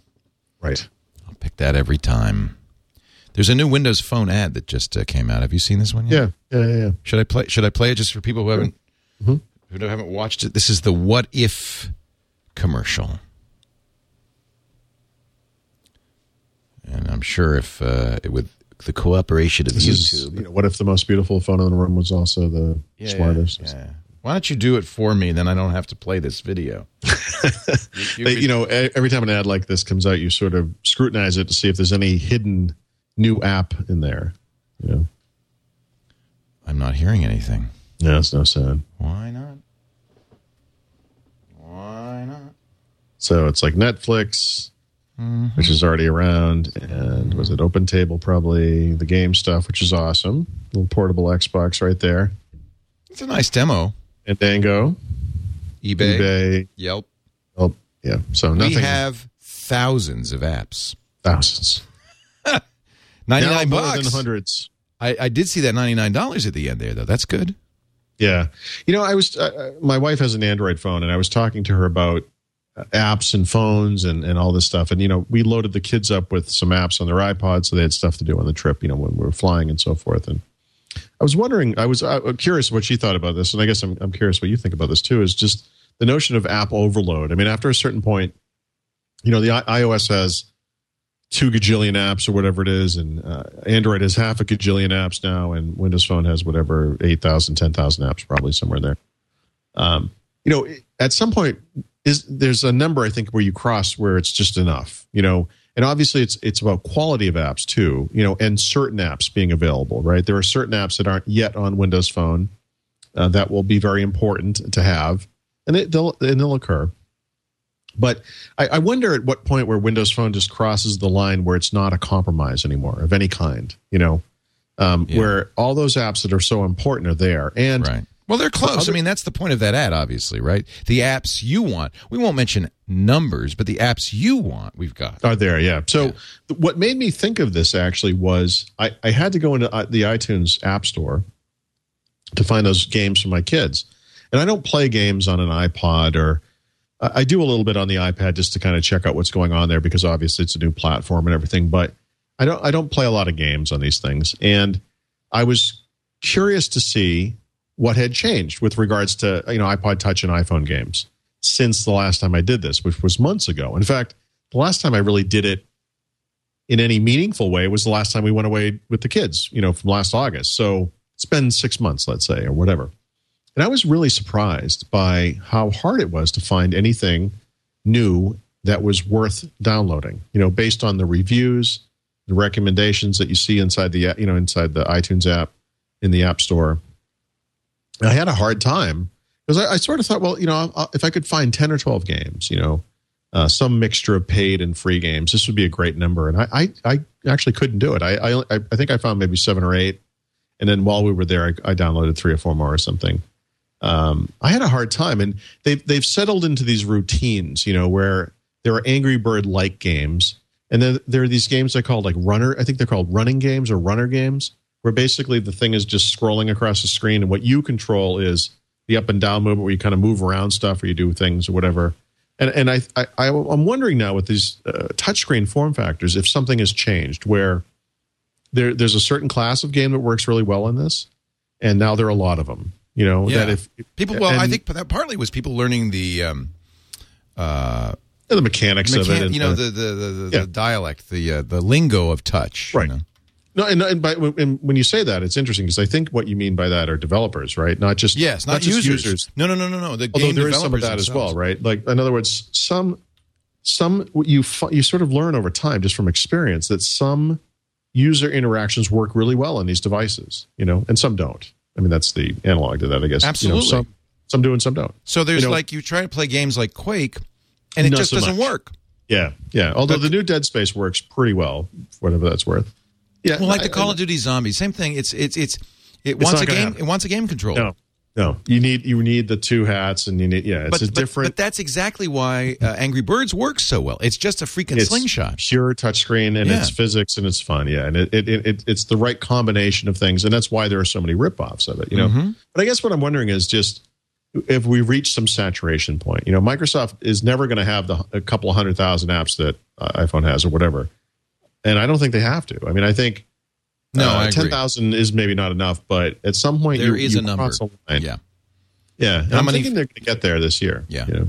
Right. I'll pick that every time. There's a new Windows Phone ad that just uh, came out. Have you seen this one yet? Yeah. Yeah. Yeah. yeah. Should I play? Should I play it just for people who haven't Mm-hmm. who haven't watched it? This is the What If commercial, and I'm sure if uh, with the cooperation of This YouTube, is, you know, what if the most beautiful phone in the room was also the Yeah, smartest? yeah. Why don't you do it for me? Then I don't have to play this video. you, you know, every time an ad like this comes out, you sort of scrutinize it to see if there's any hidden new app in there. You know, I'm not hearing anything. no, it's no sound. Why not? Why not? So it's like Netflix, mm-hmm. which is already around, and was it Open Table? Probably the game stuff, which is awesome. Little portable Xbox right there, It's a nice demo. And Dango, eBay, eBay. Yelp. Oh, yeah. So nothing. We have thousands of apps. thousands. Ninety Now nine more bucks. than hundreds. I, I did see that ninety nine dollars at the end there though. That's good. Yeah, you know, I was. Uh, my wife has an Android phone, and I was talking to her about uh, apps and phones and and all this stuff. And you know, we loaded the kids up with some apps on their iPods, so they had stuff to do on the trip. You know, when we were flying and so forth. And I was wondering, I was uh, curious what she thought about this, and I guess I'm I'm curious what you think about this too. Is just the notion of app overload. I mean, after a certain point, you know, the I- iOS has two gajillion apps or whatever it is, and uh, Android has half a gajillion apps now, and Windows Phone has whatever 8,000, 10,000 apps, probably somewhere there. Um, you know, at some point, is there's a number I think where you cross where it's just enough. You know, and obviously it's it's about quality of apps too. You know, and certain apps being available. Right, there are certain apps that aren't yet on Windows Phone uh, that will be very important to have, and it, they'll and they'll occur. But I, I wonder at what point where Windows Phone just crosses the line where it's not a compromise anymore of any kind. You know, um, Yeah. where all those apps that are so important are there, and Right. Well, they're close. I mean, that's the point of that ad, obviously, right? The apps you want. We won't mention numbers, but the apps you want, we've got. are there. Yeah. So th- what made me think of this actually was I, I had to go into uh, the iTunes App Store to find those games for my kids, and I don't play games on an iPod or. I I do a little bit on the iPad just to kind of check out what's going on there because obviously it's a new platform and everything. But I don't I don't play a lot of games on these things, and I was curious to see what had changed with regards to you know iPod Touch and iPhone games since the last time I did this, which was months ago. In fact, the last time I really did it in any meaningful way was the last time we went away with the kids, you know, from last August. So it's been six months, let's say, or whatever. And I was really surprised by how hard it was to find anything new that was worth downloading, you know, based on the reviews, the recommendations that you see inside the, you know, inside the iTunes app in the App Store. I had a hard time because I, I sort of thought, well, you know, if I could find 10 or 12 games, you know, uh, some mixture of paid and free games, this would be a great number. And I, I, I actually couldn't do it. I, I, I think I found maybe seven or eight. And then while we were there, I, I downloaded three or four more or something. Um, I had a hard time, and they've they've settled into these routines, you know, where there are Angry Bird like games, and then there are these games I call like runner. I think they're called running games or runner games, where basically the thing is just scrolling across the screen, and what you control is the up and down movement, where you kind of move around stuff or you do things or whatever. And and I, I I- I'm wondering now with these uh, touchscreen form factors if something has changed where there there's a certain class of game that works really well in this, and now there are a lot of them. You know Yeah. that if People, well, I think that partly was people learning the, um, uh, the mechanics of it, and you know, the- the the, the, the, Yeah. dialect, the uh, the lingo of touch. you Right. know? No, and, and, by, and when you say that, it's interesting because I think what you mean by that are developers, right? Not just Yes, not, just users. No, no, no, no, no. The Although game there is some of that as well, right? Like in other words, some some you you sort of learn over time just from experience that some user interactions work really well on these devices, you know, and some don't. I mean, that's the analog to that, I guess. You know, Absolutely. some some do and some don't. So there's You know- like you try to play games like Quake, and it just so doesn't much. work. Yeah, yeah. Although But- the new Dead Space works pretty well, whatever that's worth. Yeah, Well, like I- the Call of Duty Zombies, same thing. It's it's it's it wants not a game. happen. It wants a game controller. No, no. You need you need the two hats, and you need yeah. It's but, a but- different. But, that's exactly why uh, Angry Birds works so well. It's just a freaking it's slingshot. pure touchscreen, and Yeah. it's physics, and it's fun. Yeah, and it, it, it, it it's the right combination of things, and that's why there are so many ripoffs of it. You know, Mm-hmm. but I guess what I'm wondering is just if we reach some saturation point. You know, Microsoft is never going to have the a couple of hundred thousand apps that uh, iPhone has or whatever, and I don't think they have to. I mean, I think. No, uh, I ten thousand is maybe not enough, but at some point There you, is you a number. line. Yeah. yeah. And How I'm many- thinking they're going to get there this year. Yeah. you know?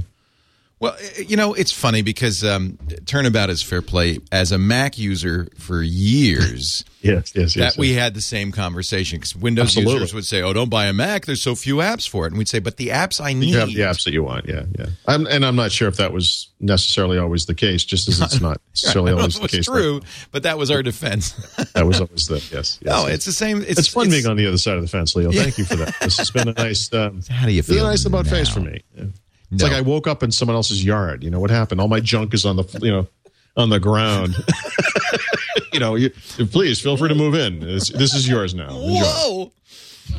Well, uh, you know, it's funny because um, Turnabout is fair play. As a Mac user for years, yes, yes, yes. that we yes. had the same conversation because Windows Absolutely. users would say, "Oh, don't buy a Mac. There's so few apps for it," and we'd say, "But the apps I need." You have the apps that you want. Yeah, yeah. I'm, and I'm not sure if that was necessarily always the case, just as it's not necessarily I don't know always the case. true, but that was our defense. That was always the yes. yes no, yes. it's the same. It's, it's fun being on the other side of the fence, Leo. Thank you for that. This has been a nice. Um, How do you it's feel a nice about face for me. Yeah. It's No. like I woke up in someone else's yard. You know what happened? All my junk is on the you know on the ground. you know, you, please feel free to move in. This, this is yours now. Enjoy. Whoa!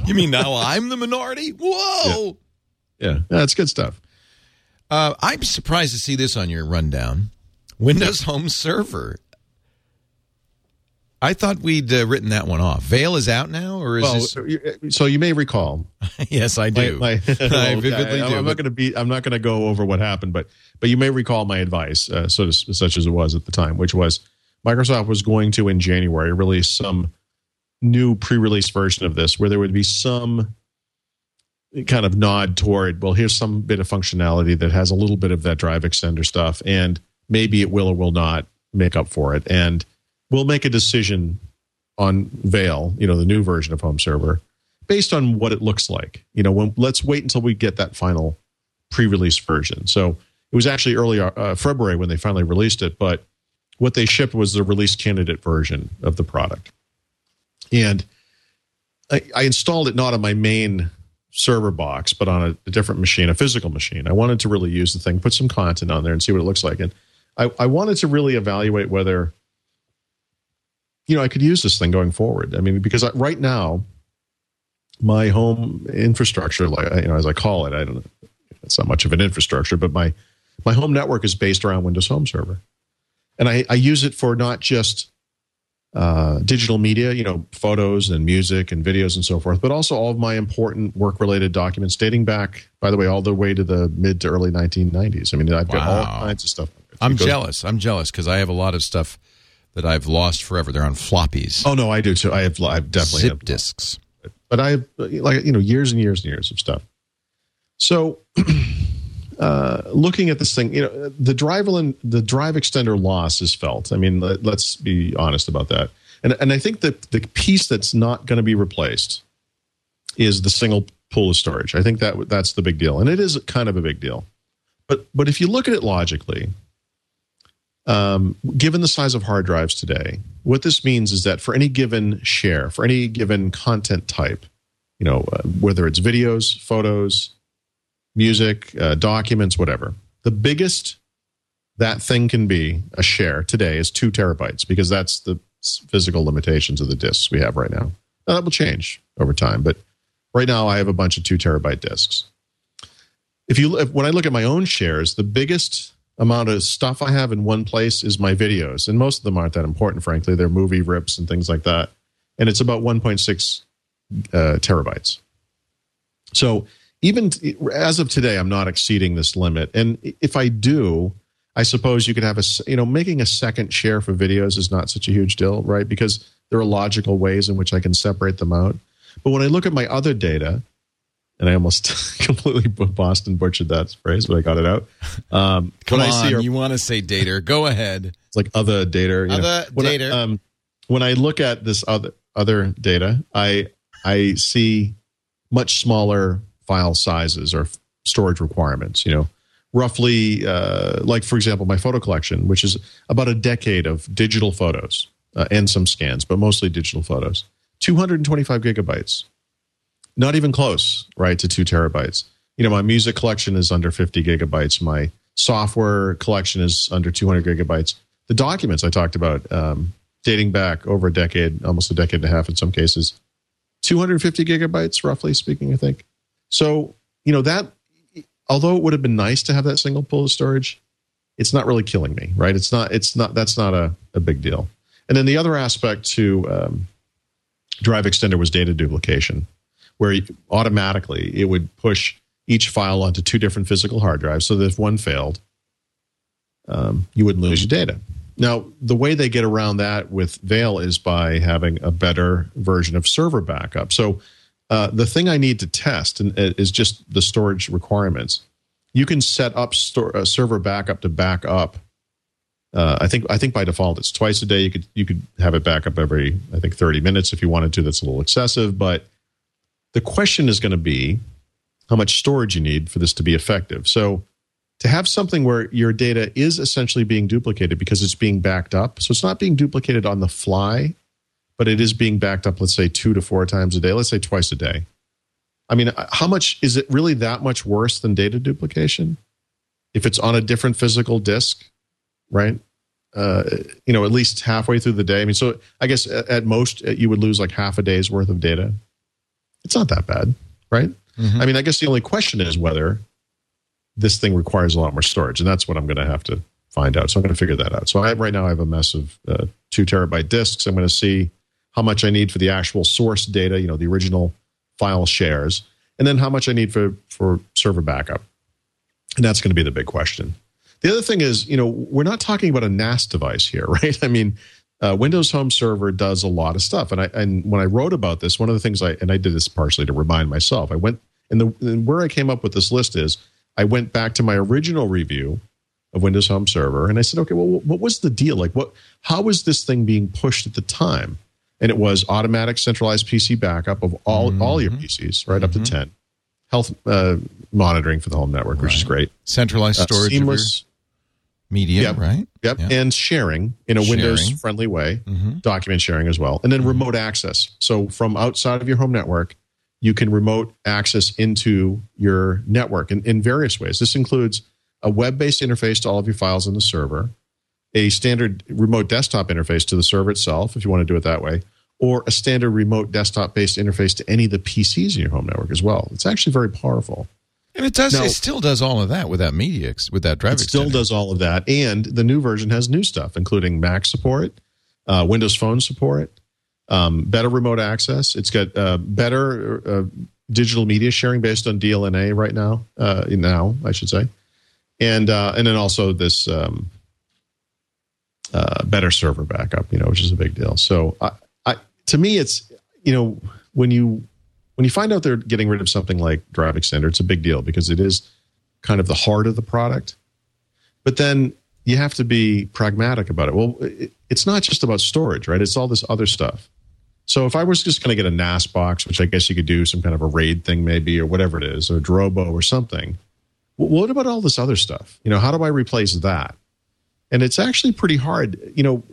You mean now I'm the minority? Whoa! Yeah, that's good stuff. Uh, I'm surprised to see this on your rundown. Windows Home Server. I thought we'd uh, written that one off. Vail is out now, or is Well, this? so you may recall yes, I do. My, my, I vividly I, do. I'm but- not going to be. I'm not going to go over what happened, but but you may recall my advice, uh, so to, such as it was at the time, which was Microsoft was going to in January release some new pre-release version of this, where there would be some kind of nod toward, well, here's some bit of functionality that has a little bit of that drive extender stuff, and maybe it will or will not make up for it, and we'll make a decision on Vail, you know, the new version of Home Server, based on what it looks like. You know, when, let's wait until we get that final pre-release version. So it was actually early uh, February when they finally released it, but what they shipped was the release candidate version of the product. And I, I installed it not on my main server box, but on a, a different machine, a physical machine. I wanted to really use the thing, put some content on there, and see what it looks like. And I, I wanted to really evaluate whether you know I could use this thing going forward. I mean, because I, right now my home infrastructure, like you know, as I call it, I don't know, it's not much of an infrastructure, but my my home network is based around Windows Home Server, and I, I use it for not just uh, digital media, you know, photos and music and videos and so forth, but also all of my important work related documents dating back, by the way, all the way to the mid to early 1990s. I mean, I've got all kinds of stuff. I'm jealous. I'm jealous because I have a lot of stuff that I've lost forever. They're on floppies, Oh no, I do too. I have, I've definitely zip have disks. but I have like you know years and years and years of stuff. So, uh, looking at this thing, you know, the drive the drive extender loss is felt. I mean, let, us be honest about that. And and I think that the piece that's not going to be replaced is the single pool of storage. I think that that's the big deal, and it is kind of a big deal. But but if you look at it logically, um, given the size of hard drives today, what this means is that for any given share, for any given content type, you know, uh, whether it's videos, photos, music, uh, documents, whatever, the biggest that thing can be a share today is two terabytes because that's the physical limitations of the disks we have right now. Now, that will change over time, but right now I have a bunch of two terabyte disks. If you if, when I look at my own shares, the biggest amount of stuff I have in one place is my videos, and most of them aren't that important, frankly. They're movie rips and things like that, and it's about 1.6 uh, terabytes. So even t- as of today, I'm not exceeding this limit, and if I do, I suppose you could have a, you know making a second share for videos is not such a huge deal, right? Because there are logical ways in which I can separate them out. But when I look at my other data, and I almost completely Boston butchered that phrase, but I got it out. Um, Come when on, I see our- you want to say dater? Go ahead. it's like other data. You know. Other when I, data. um, when I look at this other other data, I I see much smaller file sizes or storage requirements. You know, roughly uh, like for example, my photo collection, which is about a decade of digital photos uh, and some scans, but mostly digital photos. 225 gigabytes. Not even close, right, to two terabytes. You know, my music collection is under 50 gigabytes. My software collection is under 200 gigabytes. The documents I talked about um, dating back over a decade, almost a decade and a half in some cases. 250 gigabytes, roughly speaking, I think. So, you know, that, although it would have been nice to have that single pool of storage, it's not really killing me, right? It's not, it's not, that's not a, a big deal. And then the other aspect to um, Drive Extender was data duplication, where automatically it would push each file onto two different physical hard drives. So that if one failed, um, you wouldn't lose your data. Now, the way they get around that with Vail is by having a better version of server backup. So, uh, the thing I need to test uh, is just the storage requirements. You can set up store, a server backup to back up. Uh, I think I think by default it's twice a day. You could you could have it back up every I think thirty minutes if you wanted to. That's a little excessive, but the question is going to be how much storage you need for this to be effective. So to have something where your data is essentially being duplicated because it's being backed up. So it's not being duplicated on the fly, but it is being backed up, let's say two to four times a day, let's say twice a day. I mean, how much is it really that much worse than data duplication? If it's on a different physical disk, right? Uh, you know, at least halfway through the day. I mean, so I guess at, most uh, you would lose like half a day's worth of data. It's not that bad, right? Mm-hmm. I mean, I guess the only question is whether this thing requires a lot more storage, and that's what I'm going to have to find out. So I'm going to figure that out. So I right now I have a mess of uh, two terabyte disks. I'm going to see how much I need for the actual source data, you know, the original file shares, and then how much I need for for server backup, and that's going to be the big question. The other thing is, you know, we're not talking about a NAS device here, right? I mean, uh, Windows Home Server does a lot of stuff, and I and when I wrote about this, one of the things I and I did this partially to remind myself. I went and the and where I came up with this list is I went back to my original review of Windows Home Server and I said, okay, well, what was the deal? Like, what? How was this thing being pushed at the time? And it was automatic centralized PC backup of all mm-hmm. all your PCs, right mm-hmm. up to mm-hmm. ten. Health uh, monitoring for the home network, which right. is great. Centralized uh, storage, uh, seamless media, yep. right? Yep, yep. and sharing in a Windows friendly way, mm-hmm. document sharing as well, and then mm-hmm. remote access. So from outside of your home network, you can remote access into your network in, in various ways. This includes a web based interface to all of your files in the server, a standard remote desktop interface to the server itself, if you want to do it that way, or a standard remote desktop based interface to any of the PCs in your home network as well. It's actually very powerful. And it does. Now, it still does all of that with that media, with that drive. It still does all of that, and the new version has new stuff, including Mac support, uh, Windows Phone support, um, better remote access. It's got uh, better uh, digital media sharing based on DLNA right now. Uh, now, I should say, and uh, and then also this um, uh, better server backup. You know, which is a big deal. So, I, I, to me, it's you know when you when you find out they're getting rid of something like Drive Extender, it's a big deal because it is kind of the heart of the product. But then you have to be pragmatic about it. Well, it, it's not just about storage, right? It's all this other stuff. So if I was just going to get a NAS box, which I guess you could do some kind of a RAID thing maybe, or whatever it is, or Drobo or something, what about all this other stuff? You know, how do I replace that? And it's actually pretty hard. You know,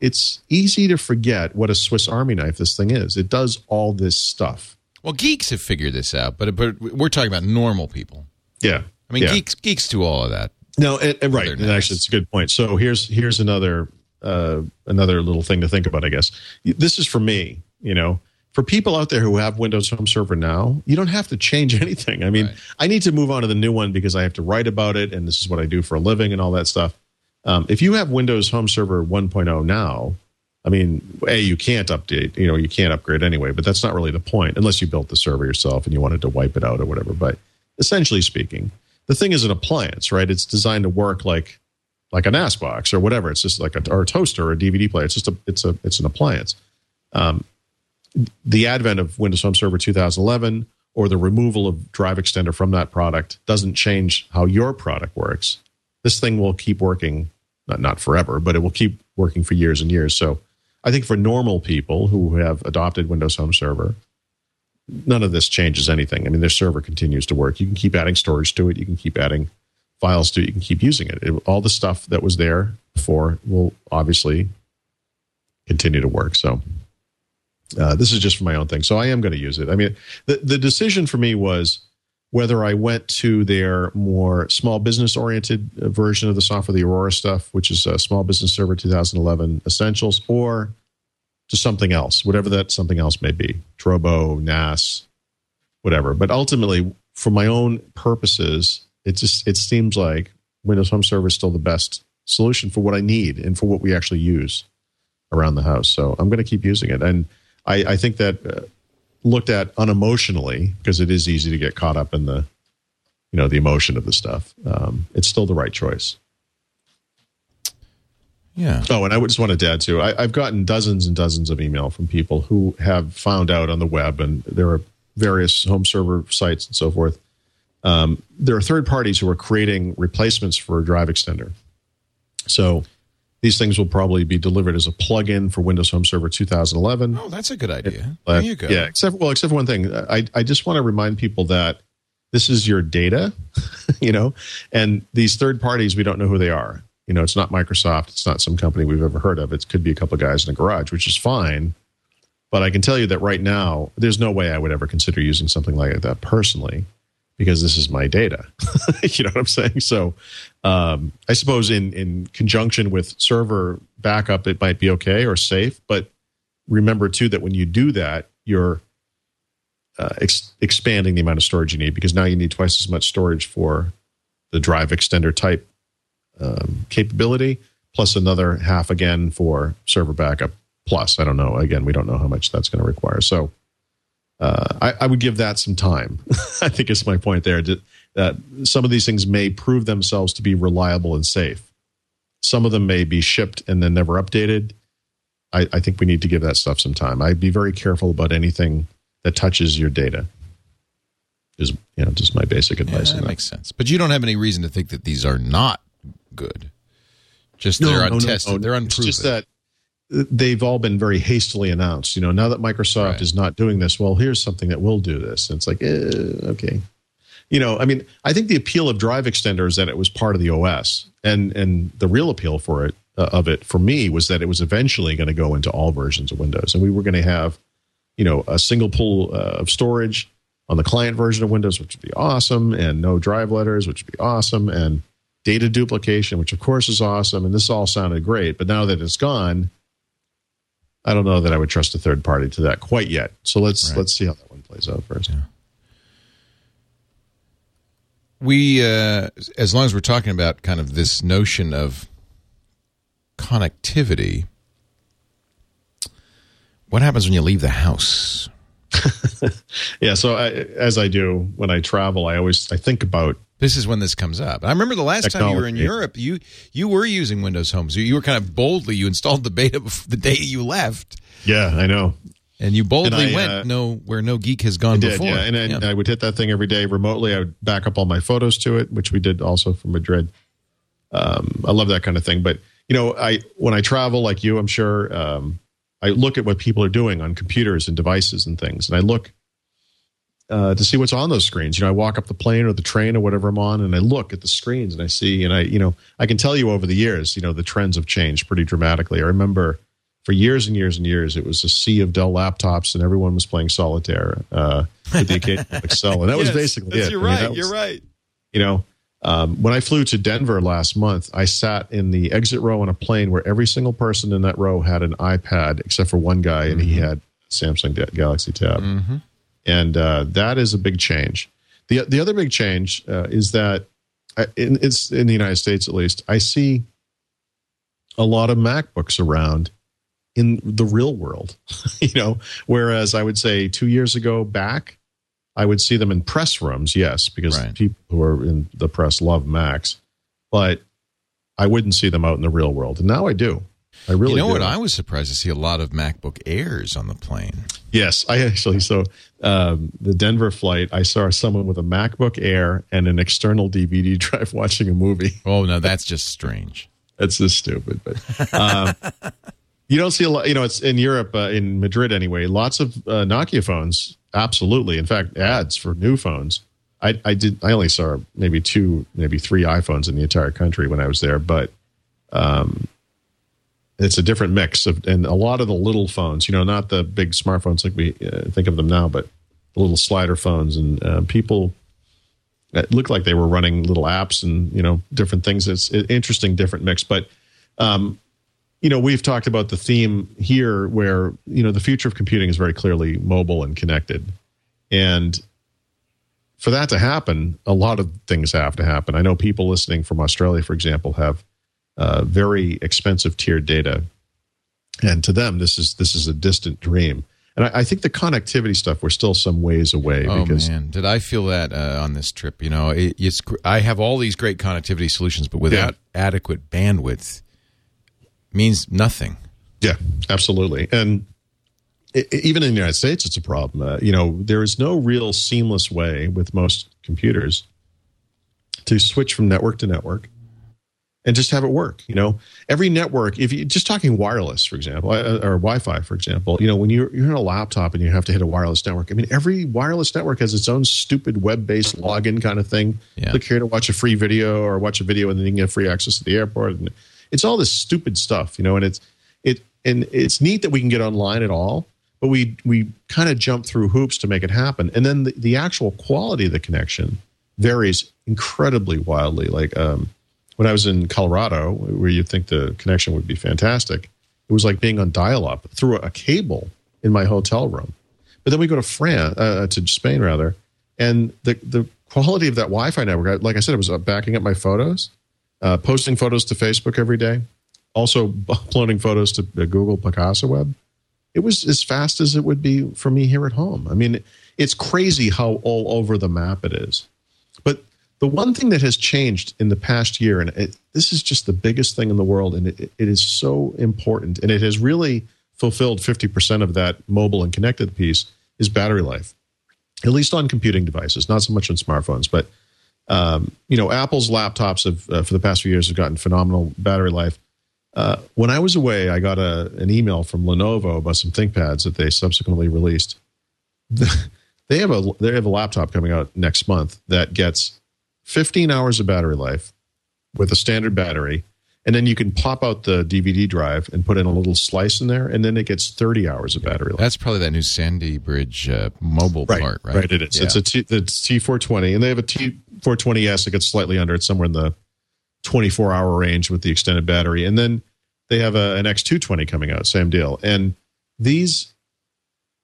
it's easy to forget what a Swiss Army knife this thing is. It does all this stuff. Well, geeks have figured this out, but but we're talking about normal people. Yeah, I mean, yeah. geeks geeks do all of that. No, and, and right, and actually, it's a good point. So here's here's another uh, another little thing to think about, I guess. This is for me, you know, for people out there who have Windows Home Server now, you don't have to change anything. I mean, right. I need to move on to the new one because I have to write about it, and this is what I do for a living and all that stuff. Um, if you have Windows Home Server 1.0 now, I mean, a you can't update, you know, you can't upgrade anyway, but that's not really the point unless you built the server yourself and you wanted to wipe it out or whatever. But essentially speaking, the thing is an appliance, right? It's designed to work like like a NAS box or whatever. It's just like a, or a toaster or a DVD player. It's just a it's a it's an appliance. Um, the advent of Windows Home Server 2011 or the removal of Drive Extender from that product doesn't change how your product works. This thing will keep working, not not forever, but it will keep working for years and years. So I think for normal people who have adopted Windows Home Server, none of this changes anything. I mean, their server continues to work. You can keep adding storage to it. You can keep adding files to it. You can keep using it. it all the stuff that was there before will obviously continue to work. So uh, this is just for my own thing. So I am going to use it. I mean, the, the decision for me was whether I went to their more small business oriented uh, version of the software, the Aurora stuff, which is a Small Business Server 2011 Essentials, or to something else, whatever that something else may be, Drobo, NAS, whatever. But ultimately, for my own purposes, it just it seems like Windows Home Server is still the best solution for what I need and for what we actually use around the house. So I'm going to keep using it, and I, I think that uh, looked at unemotionally because it is easy to get caught up in the you know the emotion of the stuff. Um, it's still the right choice. Yeah. Oh, and I would just want to add too. I, I've gotten dozens and dozens of email from people who have found out on the web, and there are various home server sites and so forth. Um, there are third parties who are creating replacements for a drive extender. So these things will probably be delivered as a plug-in for Windows Home Server 2011. Oh, that's a good idea. Uh, there you go. Yeah, except well, except for one thing. I I just want to remind people that this is your data, you know, and these third parties we don't know who they are. You know, it's not Microsoft. It's not some company we've ever heard of. It could be a couple of guys in a garage, which is fine. But I can tell you that right now, there's no way I would ever consider using something like that personally, because this is my data. you know what I'm saying? So, um, I suppose in in conjunction with server backup, it might be okay or safe. But remember too that when you do that, you're uh, ex- expanding the amount of storage you need because now you need twice as much storage for the drive extender type um, capability, plus another half again for server backup. Plus, I don't know. Again, we don't know how much that's going to require. So, uh, I, I, would give that some time. I think is my point there. That some of these things may prove themselves to be reliable and safe. Some of them may be shipped and then never updated. I, I think we need to give that stuff some time. I'd be very careful about anything that touches your data. Is you know just my basic advice. Yeah, that on makes sense. But you don't have any reason to think that these are not good. Just they're no, untested. No, no. They're unproven. It's just that they've all been very hastily announced. You know, now that Microsoft Right. is not doing this, well, here's something that will do this. And it's like, eh, okay. You know, I mean, I think the appeal of Drive Extender is that it was part of the OS, and and the real appeal for it uh, of it for me was that it was eventually going to go into all versions of Windows, and we were going to have, you know, a single pool uh, of storage on the client version of Windows, which would be awesome, and no drive letters, which would be awesome, and data duplication, which of course is awesome, and this all sounded great. But now that it's gone, I don't know that I would trust a third party to that quite yet. So let's Right. let's see how that one plays out first. we uh, as long as we're talking about kind of this notion of connectivity what happens when you leave the house Yeah. So I, as I do when I travel, I always I think about this is when this comes up i remember the last time you were in europe you you were using windows Home. So you were kind of boldly you installed the beta the day you left yeah, I know. and you boldly And I, went uh, no where no geek has gone did, before yeah. And I, I would hit that thing every day remotely. I would back up all my photos to it, which we did also from Madrid. Um, I love that kind of thing. But you know, I when I travel like you, I'm sure um, I look at what people are doing on computers and devices and things, and I look uh, to see what's on those screens. You know, I walk up the plane or the train or whatever I'm on, and I look at the screens and I see, and I, you know, I can tell you over the years, you know, the trends have changed pretty dramatically. I remember for years and years and years, it was a sea of Dell laptops, and everyone was playing solitaire uh, with the occasional Excel, and that was basically it. you're I mean, right was- you're right you know um, when i flew to denver last month i sat in the exit row on a plane where every single person in that row had an ipad except for one guy and he had a samsung galaxy tab and uh, that is a big change the, the other big change uh, is that uh, in, it's in the united states at least i see a lot of macbooks around in the real world you know whereas i would say two years ago back I would see them in press rooms, yes, because Right. people who are in the press love Macs, but I wouldn't see them out in the real world. And now I do. I really you know do. what i was surprised to see a lot of macbook airs on the plane yes, I actually, so um, the Denver flight, I saw someone with a MacBook Air and an external DVD drive watching a movie. oh no that's just strange That's just stupid, but um, you don't see a lot. You know, it's in Europe, uh, in Madrid anyway. Lots of uh, Nokia phones, absolutely. In fact, ads for new phones. I, I did. I only saw maybe two, maybe three iPhones in the entire country when I was there, but um, it's a different mix of, and a lot of the little phones. You know, not the big smartphones like we uh, think of them now, but the little slider phones, and uh, people it looked like they were running little apps and you know different things. It's interesting, different mix. But um, you know, we've talked about the theme here, where you know the future of computing is very clearly mobile and connected, and for that to happen, a lot of things have to happen. I know people listening from Australia, for example, have uh, very expensive tiered data, and to them, this is this is a distant dream. And I, I think the connectivity stuff we're still some ways away. Oh because, man, did I feel that uh, on this trip? You know, it, it's I have all these great connectivity solutions, but without adequate bandwidth, means nothing. Yeah, absolutely. And i i- even in the United States, it's a problem. Uh, you know, there is no real seamless way with most computers to switch from network to network and just have it work. You know, every network, if you just talking wireless, for example, uh, or Wi-Fi, for example, you know, when you're you're in a laptop and you have to hit a wireless network, I mean, every wireless network has its own stupid web-based login kind of thing. Yeah. Click here to watch a free video or watch a video, and then you can get free access to the airport. And it's all this stupid stuff, you know, and it's it and it's neat that we can get online at all but we we kind of jump through hoops to make it happen and then the, the actual quality of the connection varies incredibly wildly like um, when i was in colorado where you'd think the connection would be fantastic it was like being on dial-up through a cable in my hotel room but then we go to france uh, to spain rather and the the quality of that wi-fi network like i said it was uh, backing up my photos uh, posting photos to facebook every day also uploading photos to the Google Picasa web. It was as fast as it would be for me here at home. I mean, it's crazy how all over the map it is. The one thing that has changed in the past year, and it, this is just the biggest thing in the world, and it, it is so important, and it has really fulfilled 50% of that mobile and connected piece, is battery life, at least on computing devices, not so much on smartphones. But, um, you know, Apple's laptops have, uh, for the past few years, have gotten phenomenal battery life. Uh, when I was away, I got a, an email from Lenovo about some ThinkPads that they subsequently released. they have a they have a laptop coming out next month that gets 15 hours of battery life with a standard battery, and then you can pop out the DVD drive and put in a little slice in there, and then it gets 30 hours of battery life. That's probably that new Sandy Bridge uh, mobile part, right? Right, it is. Yeah. It's a T, it's T420, and they have a T420S that gets slightly under. It's somewhere in the 24 hour range with the extended battery, and then they have a, an X220 coming out, same deal. And these,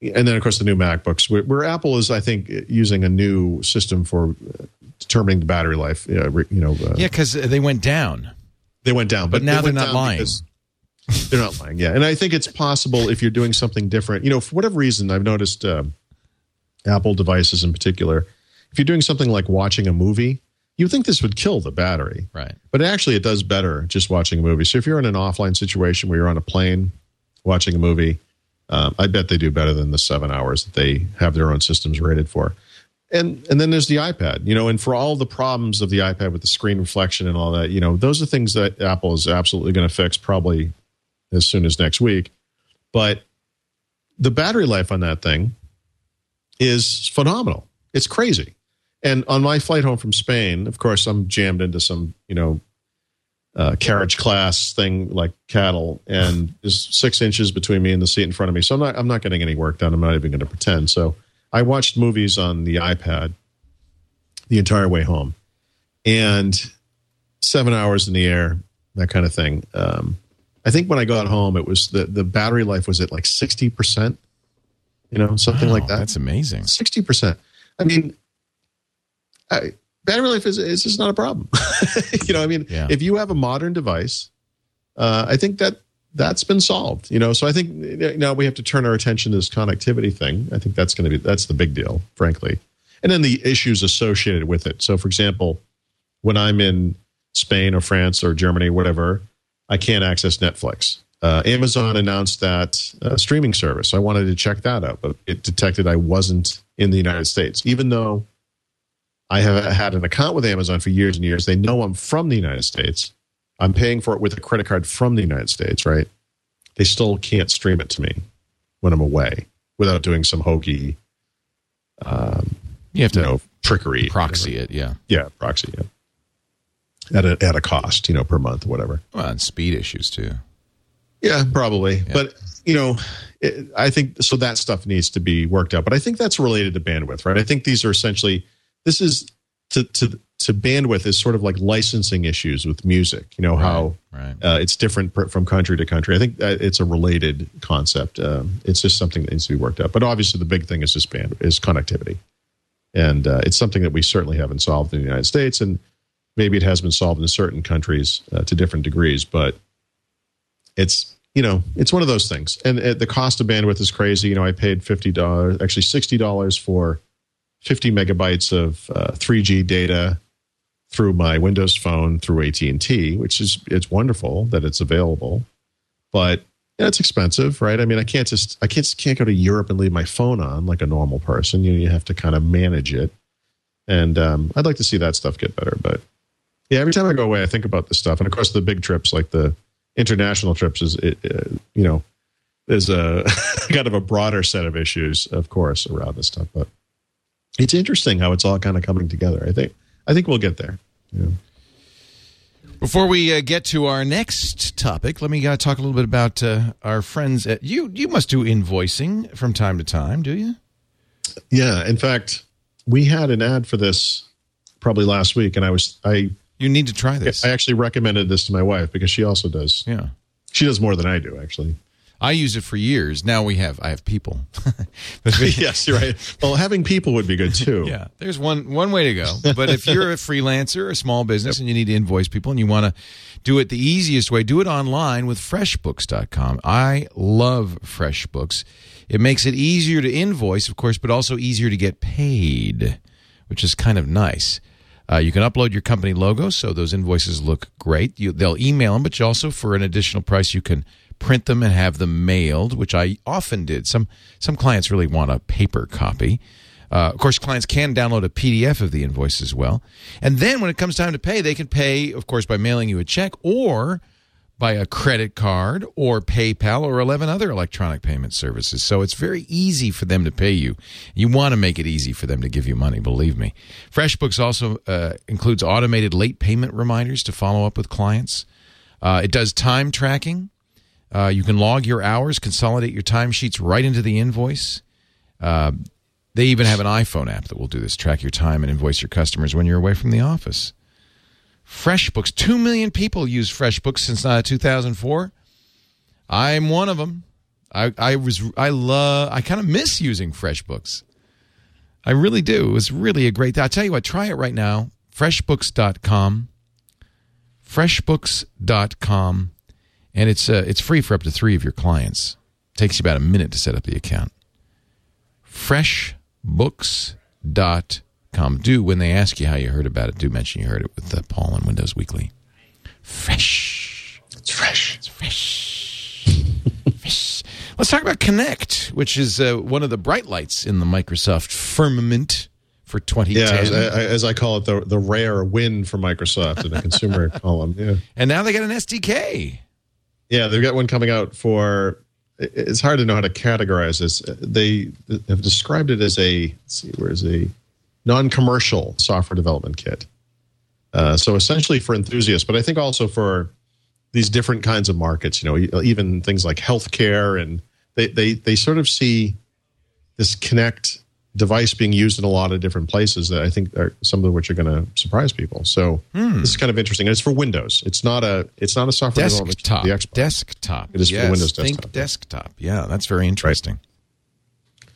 and then of course the new MacBooks, where, where Apple is, I think, using a new system for determining the battery life. Uh, re- you know, uh, yeah, because they went down. they went down, but, But now they they're not lying. They're not lying, yeah. And I think it's possible if you're doing something different. You know, for whatever reason, I've noticed uh, Apple devices in particular. If you're doing something like watching a movie, you would think this would kill the battery, Right. but actually it does better just watching a movie. So if you're in an offline situation where you're on a plane watching a movie, um, I bet they do better than the seven hours that they have their own systems rated for. And and then there's the iPad, you know, and for all the problems of the iPad with the screen reflection and all that, you know, those are things that Apple is absolutely going to fix probably as soon as next week. But the battery life on that thing is phenomenal. It's crazy. And on my flight home from Spain, of course, I'm jammed into some, you know, uh, carriage class thing like cattle, and there's six inches between me and the seat in front of me. So I'm not, I'm not getting any work done. I'm not even going to pretend. So I watched movies on the iPad the entire way home, and seven hours in the air, that kind of thing. Um, I think when I got home, it was the the battery life was at like sixty percent, you know, something like that. That's amazing. Sixty percent. I mean, I, battery life is is just not a problem. you know, I mean, Yeah. if you have a modern device, uh, I think that that's been solved. You know, so I think now we have to turn our attention to this connectivity thing. I think that's going to be that's the big deal, frankly, and then the issues associated with it. So, for example, when I'm in Spain or France or Germany, or whatever, I can't access Netflix. Uh, Amazon announced that uh, streaming service. I wanted to check that out, but it detected I wasn't in the United States, even though I have had an account with Amazon for years and years. They know I'm from the United States. I'm paying for it with a credit card from the United States, right? They still can't stream it to me when I'm away without doing some hokey, um, You have to you know, trickery. proxy it, yeah. Yeah, proxy. Yeah. At a at a cost, you know, per month, or whatever. Well, and speed issues too. Yeah, probably. But you know, it, I think so. That stuff needs to be worked out. But I think that's related to bandwidth, right? I think these are essentially. This is to to to bandwidth is sort of like licensing issues with music. You know how right. Uh, it's different pr- from country to country. I think uh, it's a related concept. Um, it's just something that needs to be worked out. But obviously, the big thing is just band is connectivity, and uh, it's something that we certainly haven't solved in the United States, and maybe it has been solved in certain countries uh, to different degrees. But it's you know it's one of those things, and uh, the cost of bandwidth is crazy. You know, I paid fifty dollars, actually sixty dollars for fifty megabytes of uh, three G data through my Windows phone through AT and T, which is it's wonderful that it's available, but it's expensive, right? I mean, I can't just I can't can't go to Europe and leave my phone on like a normal person. You know, you have to kind of manage it, and um, I'd like to see that stuff get better. But yeah, every time I go away, I think about this stuff, and of course, the big trips like the international trips is it, uh, you know is a kind of a broader set of issues, of course, around this stuff, but it's interesting how it's all kind of coming together. I think I think we'll get there. Yeah. Before we uh, get to our next topic, let me uh, talk a little bit about uh, our friends at you. You must do invoicing from time to time, do you? Yeah. In fact, we had an ad for this probably last week, and I was I You need to try this. I actually recommended this to my wife because she also does. yeah. She does more than I do, actually. I use it for years. Now we have I have people. Yes, you're right. Well, having people would be good too. Yeah, there's one one way to go. But if you're a freelancer, a small business, and you need to invoice people, and you want to do it the easiest way, do it online with FreshBooks.com. I love FreshBooks. It makes it easier to invoice, of course, but also easier to get paid, which is kind of nice. Uh, you can upload your company logo, so those invoices look great. You, they'll email them, but you also, for an additional price, you can print them and have them mailed, which I often did. Some some clients really want a paper copy. Uh, of course, clients can download a PDF of the invoice as well. And then when it comes time to pay, they can pay, of course, by mailing you a check or by a credit card or PayPal or 11 other electronic payment services. So it's very easy for them to pay you. You want to make it easy for them to give you money, believe me. FreshBooks also uh, includes automated late payment reminders to follow up with clients. Uh, it does time tracking. Uh, you can log your hours, consolidate your timesheets right into the invoice. Uh, they even have an iPhone app that will do this track your time and invoice your customers when you're away from the office. FreshBooks, 2 million people use FreshBooks since uh, 2004. I'm one of them. I, I was I love I kind of miss using FreshBooks. I really do. It was really a great. I'll tell you what. Try it right now. Freshbooks.com. Freshbooks.com, and it's uh, it's free for up to three of your clients. It takes you about a minute to set up the account. Freshbooks.com. Do when they ask you how you heard about it, do mention you heard it with uh, Paul on Windows Weekly. Fresh. It's fresh. It's fresh. fresh. Let's talk about Kinect, which is uh, one of the bright lights in the Microsoft firmament for 2010. Yeah, as I, as I call it, the the rare win for Microsoft in a consumer column. Yeah, and now they got an SDK. Yeah, they've got one coming out for. It's hard to know how to categorize this. They have described it as a let's see, where is a non-commercial software development kit. Uh, so essentially for enthusiasts, but I think also for these different kinds of markets. You know, even things like healthcare, and they they they sort of see this Kinect device being used in a lot of different places that I think are some of which are going to surprise people. So this is kind of interesting, and it's for Windows. It's not a it's not a software Desktop. for the Xbox. Desktop. It is for yes, Windows Think desktop. desktop. Yeah, that's very interesting.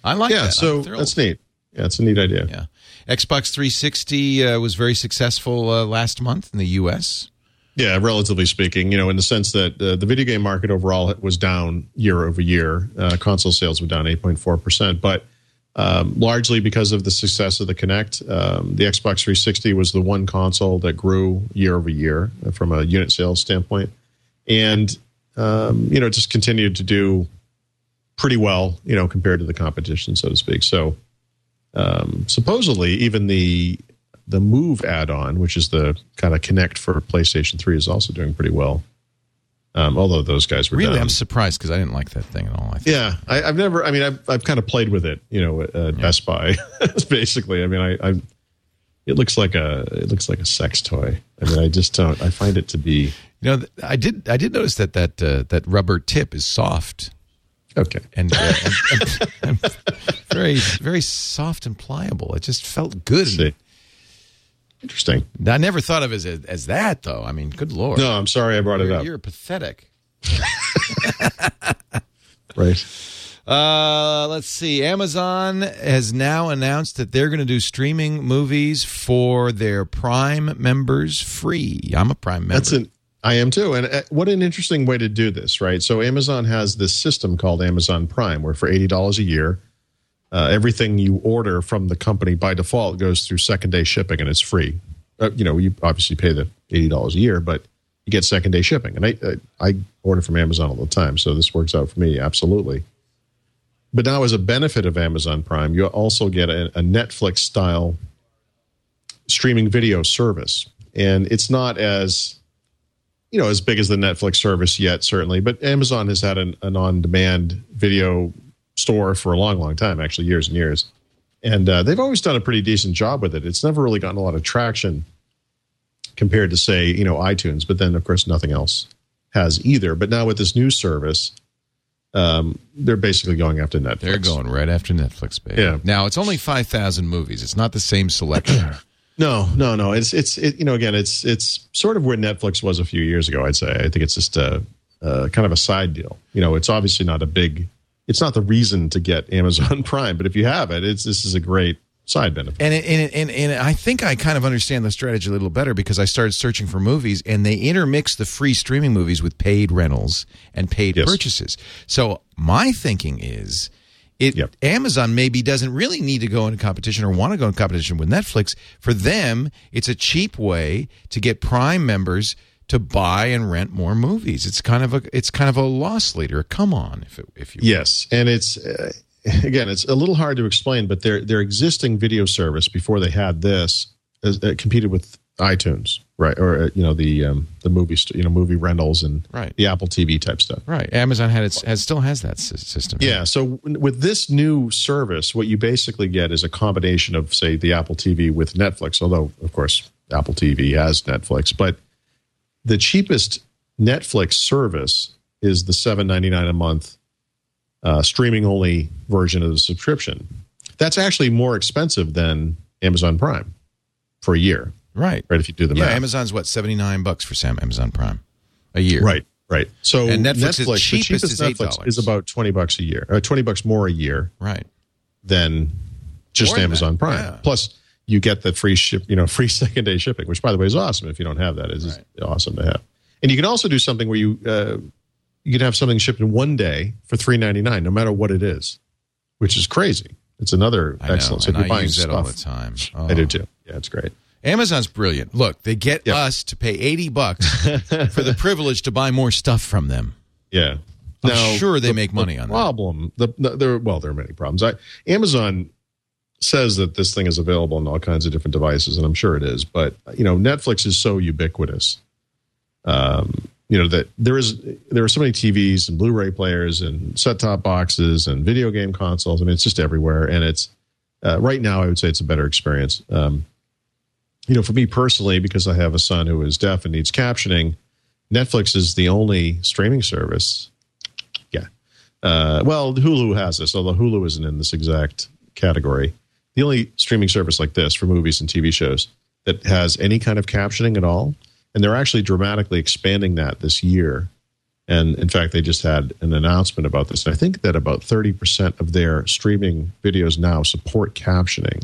I like yeah, that. so that's neat. Yeah, it's a neat idea. Yeah. Xbox 360 uh, was very successful uh, last month in the U.S. Yeah, relatively speaking, you know, in the sense that uh, the video game market overall was down year over year. Uh, console sales were down 8.4%, but um, largely because of the success of the Kinect. Um, the Xbox 360 was the one console that grew year over year uh, from a unit sales standpoint. And, um, you know, it just continued to do pretty well, you know, compared to the competition, so to speak. So um, supposedly, even the the Move add-on, which is the kind of Kinect for PlayStation 3, is also doing pretty well. Um, although those guys were Really, down. I'm surprised because I didn't like that thing at all. I think. Yeah, I, I've never. I mean, I've I've kind of played with it, you know, at at Best Buy. Basically, I mean, I, I it looks like a it looks like a sex toy. I mean, I just don't. I find it to be You know, I did. I did notice that that uh, that rubber tip is soft okay. and, uh, and, and, and very very soft and pliable. It just felt good. See. Interesting. I never thought of it as, as that, though. I mean, good lord. No, I'm sorry I brought it you're, up. you're pathetic. Right. Uh, let's see. Amazon has now announced that they're going to do streaming movies for their Prime members free. I'm a Prime member. That's an. I am too, and uh, what an interesting way to do this, right? So Amazon has this system called Amazon Prime, where for eighty dollars a year, uh, everything you order from the company by default goes through second day shipping, and it's free. Uh, you know, you obviously pay the eighty dollars a year, but you get second day shipping, and I, I I order from Amazon all the time, so this works out for me absolutely. But now, as a benefit of Amazon Prime, you also get a, a Netflix style streaming video service, and it's not as you know as big as the Netflix service yet, certainly. But Amazon has had an, an on-demand video store for a long, long time, actually years and years, and uh, they've always done a pretty decent job with it. It's never really gotten a lot of traction compared to say you know iTunes, but then of course nothing else has either. But now with this new service, um, they're basically going after Netflix. They're going right after Netflix, baby. Yeah. Now it's only five thousand movies. It's not the same selection. No, no, no. It's it's it, you know again it's it's sort of where Netflix was a few years ago. I'd say. I think it's just a, a kind of a side deal. You know, it's obviously not a big. It's not the reason to get Amazon Prime, but if you have it, it's this is a great side benefit. And, it, and, it, and and I think I kind of understand the strategy a little better because I started searching for movies and they intermix the free streaming movies with paid rentals and paid Yes. purchases. So my thinking is it Yep. Amazon maybe doesn't really need to go into competition or want to go in competition with Netflix. For them, it's a cheap way to get Prime members to buy and rent more movies. It's kind of a it's kind of a loss leader. Come on, if it, if you Yes, and it's uh, again, it's a little hard to explain, but their their existing video service before they had this uh, uh, competed with iTunes, right? Or uh, you know the um, the movie st- you know movie rentals and Right. the Apple TV type stuff. right. Amazon had its has still has that sy- system. Yeah. So w- with this new service, what you basically get is a combination of, say, the Apple TV with Netflix. Although, of course, Apple TV has Netflix, but the cheapest Netflix service is the seven ninety nine a month uh, streaming only version of the subscription. That's actually more expensive than Amazon Prime for a year, Right. right? If you do the Yeah, math. Amazon's what seventy nine bucks for Sam Amazon Prime a year. Right, right. So And Netflix is the cheapest cheapest is Netflix $8. is about twenty bucks a year, or twenty bucks more a year Right. than just Amazon that, Prime. yeah. Plus, you get the free ship, you know, free second day shipping, which by the way is awesome. If you don't have that, it's just awesome to have. And you can also do something where you uh, you can have something shipped in one day for three ninety nine, no matter what it is, which is crazy. It's another I know. So if you're I buying use stuff, all the time. I do Oh. too. Yeah, it's great. Amazon's brilliant. Look, they get Yeah. us to pay eighty bucks for the privilege to buy more stuff from them. Yeah. I'm sure they make money the on that. problem, The, the, there, well, there are many problems. I, Amazon says that this thing is available on all kinds of different devices, and I'm sure it is. But you know, Netflix is so ubiquitous. Um, you know that there is there are so many TVs and Blu-ray players and set-top boxes and video game consoles. I mean, it's just everywhere, and it's uh, right now. I would say it's a better experience. Um, you know, for me personally, because I have a son who is deaf and needs captioning, Netflix is the only streaming service yeah. Uh, well, Hulu has this, although Hulu isn't in this exact category. The only streaming service like this for movies and TV shows that has any kind of captioning at all, and they're actually dramatically expanding that this year. And in fact, they just had an announcement about this. And I think that about 30% of their streaming videos now support captioning.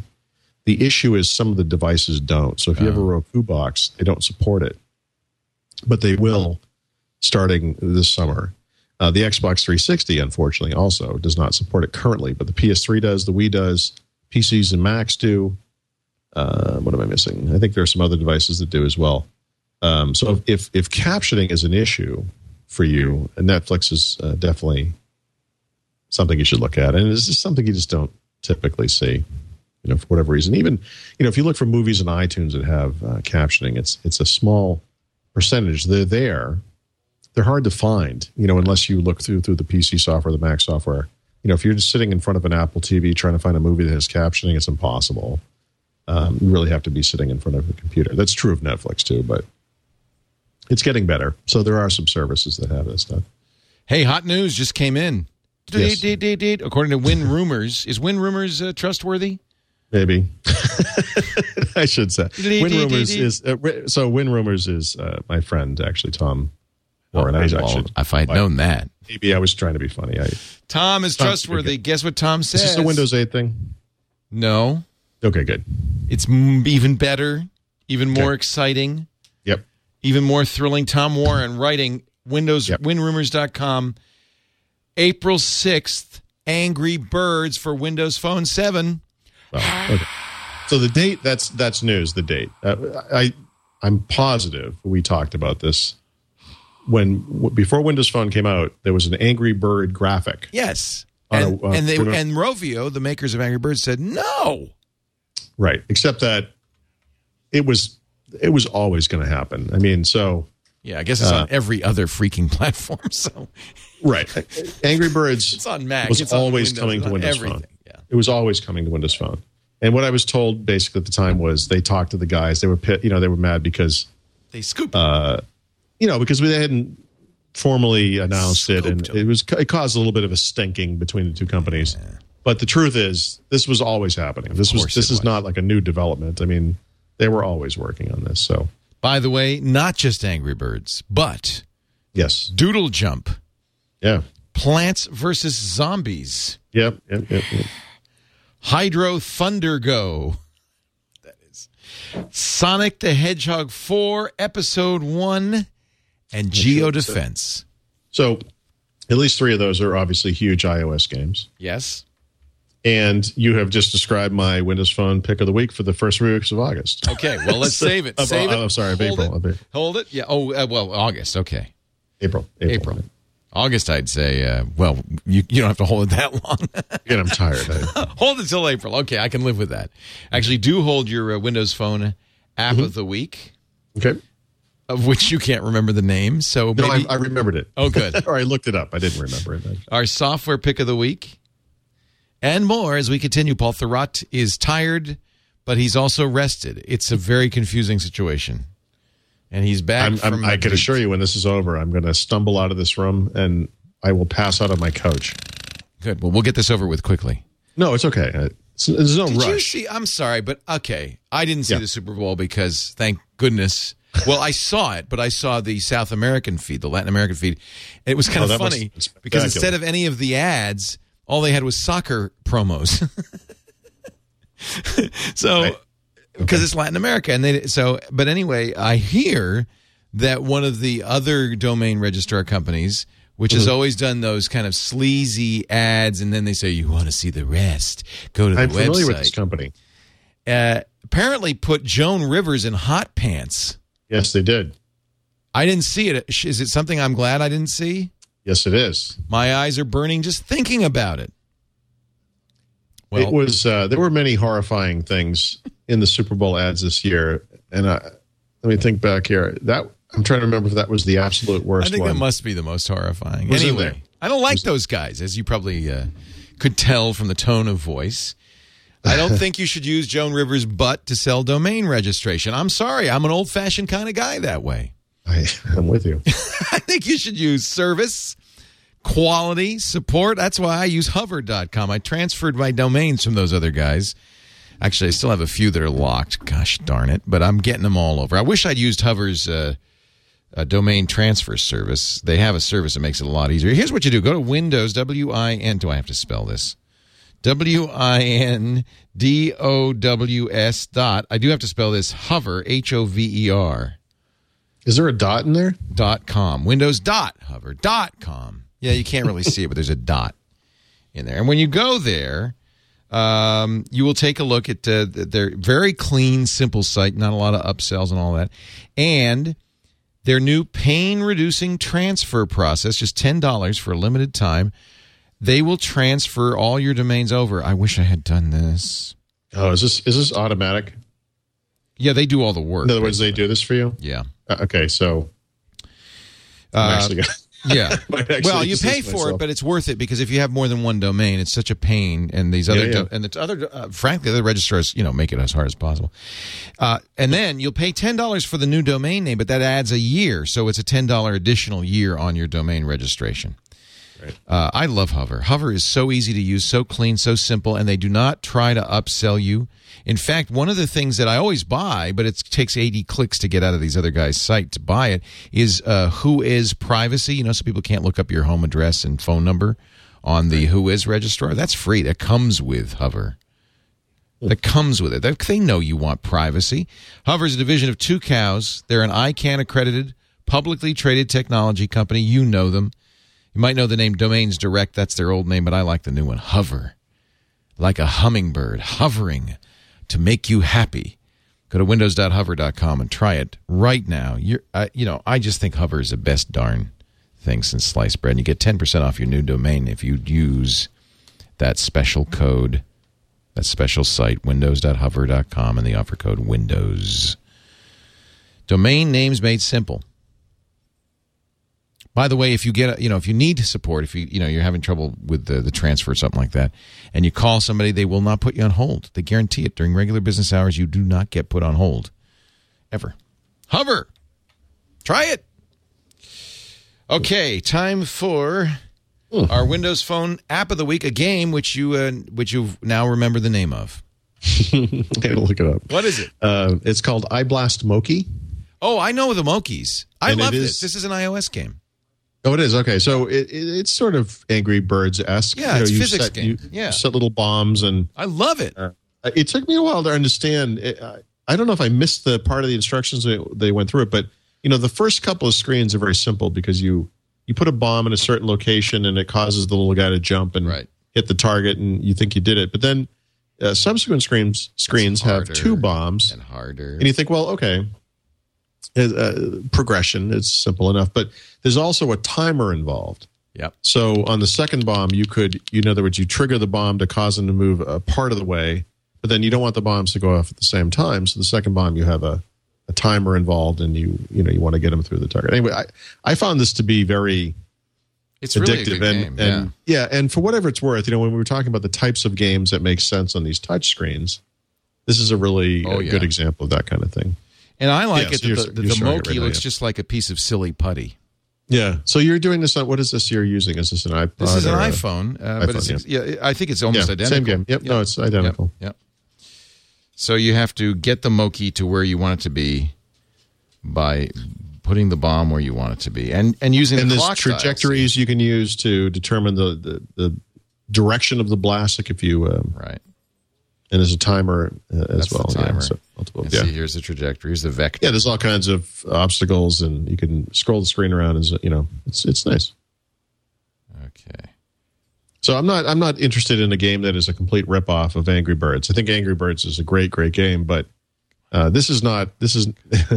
The issue is some of the devices don't. So if you have a Roku box, they don't support it, but they will starting this summer. Uh, the Xbox 360, unfortunately, also does not support it currently, but the PS3 does, the Wii does, PCs and Macs do. Uh, what am I missing? I think there are some other devices that do as well. Um, so if if captioning is an issue for you, Netflix is uh, definitely something you should look at, and it's just something you just don't typically see. You know, for whatever reason, even you know, if you look for movies on iTunes that have uh, captioning, it's it's a small percentage. They're there, they're hard to find, you know, unless you look through through the PC software, the Mac software. You know, if you're just sitting in front of an Apple TV trying to find a movie that has captioning, it's impossible. Um, you really have to be sitting in front of a computer. That's true of Netflix too, but it's getting better. So there are some services that have this stuff. Hey, hot news just came in. Yes. According to Win Rumors, is Win Rumors uh, trustworthy? maybe I should say. Win Rumors is uh, so. Win Rumors is uh, my friend actually, Tom Warren. I was Well, actually if I'd known that. maybe I was trying to be funny. I, Tom is Tom, trustworthy. okay. Guess what Tom says? Is this a Windows 8 thing? No. Okay, good. It's m- even better, even more Okay. exciting, Yep. even more thrilling. Tom Warren writing Windows Yep. WinRumors.com April 6th, Angry Birds for Windows Phone 7. Well, okay. So the date that's that's news. The date. Uh, I I'm positive we talked about this when w- before Windows Phone came out. There was an Angry Bird graphic. Yes. On a- And, and they and Rovio, the makers of Angry Birds, said no. Right. Except that it was it was always going to happen. I mean, so Yeah, I guess it's on every other freaking platform. So right. Angry Birds it's on Mac. was it's always Windows, coming to Windows everything. Phone. Yeah. It was always coming to Windows Phone. And what I was told basically at the time was they talked to the guys. They were pit, you know, they were mad because They scooped. Uh, you know, because we hadn't formally announced it, and it was it caused a little bit of a stinking between the two companies. But the truth is, this was always happening. This was this is was. not like a new development. I mean, they were always working on this. So By the way, not just Angry Birds, but yes, Doodle Jump, yeah, Plants versus Zombies, yep, yep, yep. yep. Hydro Thunder Go. That is Sonic the Hedgehog 4, Episode 1, and Geo Defense. So at least three of those are obviously huge iOS games. Yes. And you have just described my Windows Phone pick of the week for the first three weeks of August. Okay, well, let's save it. Save it. I'm sorry, Hold April, It. April. Hold it. Yeah. Oh, uh, well, August. Okay. April, April. April. August, I'd say, uh, well, you, you don't have to hold it that long. Again, I'm tired. Hold it till April. Okay, I can live with that. Actually, do hold your uh, Windows Phone app Mm-hmm. of the week, okay. Of which you can't remember the name. So No, maybe I, I remembered it. Oh, good. or I looked it up. I didn't remember it. our software pick of the week, and more as we continue. Paul Thurrott is tired, but he's also rested. It's a very confusing situation, and he's back. I'm, from I'm, I can assure you, when this is over, I'm going to stumble out of this room and I will pass out on my couch. Good. Well, we'll get this over with quickly. No, it's okay. Uh, It's, there's no Did you see? I'm sorry, but okay. I didn't see Yeah. the Super Bowl because, thank goodness. Well, I saw it, but I saw the South American feed, the Latin American feed. It was kind Oh, of funny because instead of any of the ads, all they had was soccer promos. so, Right. because it's Latin America, and they so. But anyway, I hear that one of the other domain registrar companies. Which Mm-hmm. has always done those kind of sleazy ads, and then they say you want to see the rest. Go to the I'm website familiar with this company. uh, apparently put Joan Rivers in hot pants. Yes, they did. I didn't see it. Is it something I'm glad I didn't see? Yes, it is. My eyes are burning just thinking about it. Well, it was. Uh, there were many horrifying things in the Super Bowl ads this year, and I, let me think back here. That I'm trying to remember if that was the absolute worst I think one. that must be the most horrifying. Was anyway. I don't like those guys, as you probably uh, could tell from the tone of voice. I don't think you should use Joan Rivers' butt to sell domain registration. I'm sorry. I'm an old fashioned kind of guy that way. I, I'm with you. I think you should use service, quality, support. That's why I use hover.com. I transferred my domains from those other guys. Actually, I still have a few that are locked. Gosh darn it. But I'm getting them all over. I wish I'd used Hover's uh, uh, domain transfer service. They have a service that makes it a lot easier. Here's what you do go to Windows, W I N. Do I have to spell this? W I N D O W S dot. I do have to spell this hover, H O V E R. Is there a dot in there? dot com. Windows dot hover dot com. Yeah you can't really see it but there's a dot in there. And when you go there um, you will take a look at uh, their very clean simple site not a lot of upsells and all that. And their new pain reducing transfer process just $10 for a limited time they will transfer all your domains over i wish i had done this Oh, is this is this automatic? yeah they do all the work In other words, they do this for you. yeah Uh, okay, so Uh, actually gonna- Yeah. Well, you pay for it, but it's worth it because if you have more than one domain, it's such a pain. And these other Yeah, yeah. do- and the other, uh, frankly, the registrars, you know, make it as hard as possible. Uh, and then you'll pay ten dollars for the new domain name, but that adds a year, so it's a ten dollar additional year on your domain registration. Uh, I love Hover. Hover is so easy to use, so clean, so simple, and they do not try to upsell you. In fact, one of the things that I always buy, but it takes 80 clicks to get out of these other guys' site to buy it, is uh, Whois Privacy. You know, so people can't look up your home address and phone number on the Whois registrar. That's free. That comes with Hover. That comes with it. They- They know you want privacy. Hover is a division of Tucows. They're an ICANN accredited, publicly traded technology company. You know them. You might know the name Domains Direct. That's their old name, but I like the new one. Hover. Like a hummingbird hovering to make you happy. Go to windows.hover.com and try it right now. You're, I, you know, I just think Hover is the best darn thing since sliced bread. And you get 10% off your new domain if you use that special code, that special site, windows.hover.com, and the offer code WINDOWS. Domain names made simple. By the way, if you get, you know, if you need support, if you, you know, you're having trouble with the, the transfer or something like that, and you call somebody, they will not put you on hold. They guarantee it. During regular business hours, you do not get put on hold. Ever. Hover. Try it. Okay, time for our Windows Phone app of the week, a game which you uh, which you now remember the name of. I look it up. What is it? Uh, it's called iBlast Moki. Oh, I know the Mokies. I And love is- this. This is an iOS game. Oh, it is okay. So it, it, it's sort of Angry Birds esque. Yeah, it's you physics set, game. You Yeah. set little bombs, and I love it. uh, it took me a while to understand. It, I, I don't know if I missed the part of the instructions that they went through it, but you know, the first couple of screens are very simple because you you put a bomb in a certain location, and it causes the little guy to jump and Right. hit the target, and you think you did it. But then uh, subsequent screens screens have two bombs, and harder. and you think, well, okay, uh, progression is simple enough, but there's also a timer involved. Yep. So on the second bomb, you could, you in other words, you trigger the bomb to cause them to move a part of the way, but then you don't want the bombs to go off at the same time. So the second bomb, you have a, a timer involved, and you, you know, you want to get them through the target. Anyway, I, I found this to be very It's really a addictive, good and game. and yeah. and for whatever it's worth, you know, when we were talking about the types of games that make sense on these touch screens, this is a really Oh, yeah. good example of that kind of thing. And I like Yeah, it that the, the, the Moki right now, looks yeah. just like a piece of silly putty. Yeah. So you're doing this on what is this you're using? Is this an iPod? This is an iPhone, uh, but iPhone, it's yeah. I think it's Yeah, almost identical. same game. Yep. No, it's identical. Yep. yep. So you have to get the Moki to where you want it to be by putting the bomb where you want it to be, and and using And the there's clock dials. trajectories you can use to determine the, the, the direction of the blast. Like if you, um, Right. And there's a timer uh, as That's well. timer. Yeah, so multiple, yeah. see, here's the trajectory. Here's the vector. yeah, there's all kinds of obstacles, and you can scroll the screen around. As you know, it's it's nice. Okay. So I'm not I'm not interested in a game that is a complete ripoff of Angry Birds. I think Angry Birds is a great great game, but uh, this is not. This is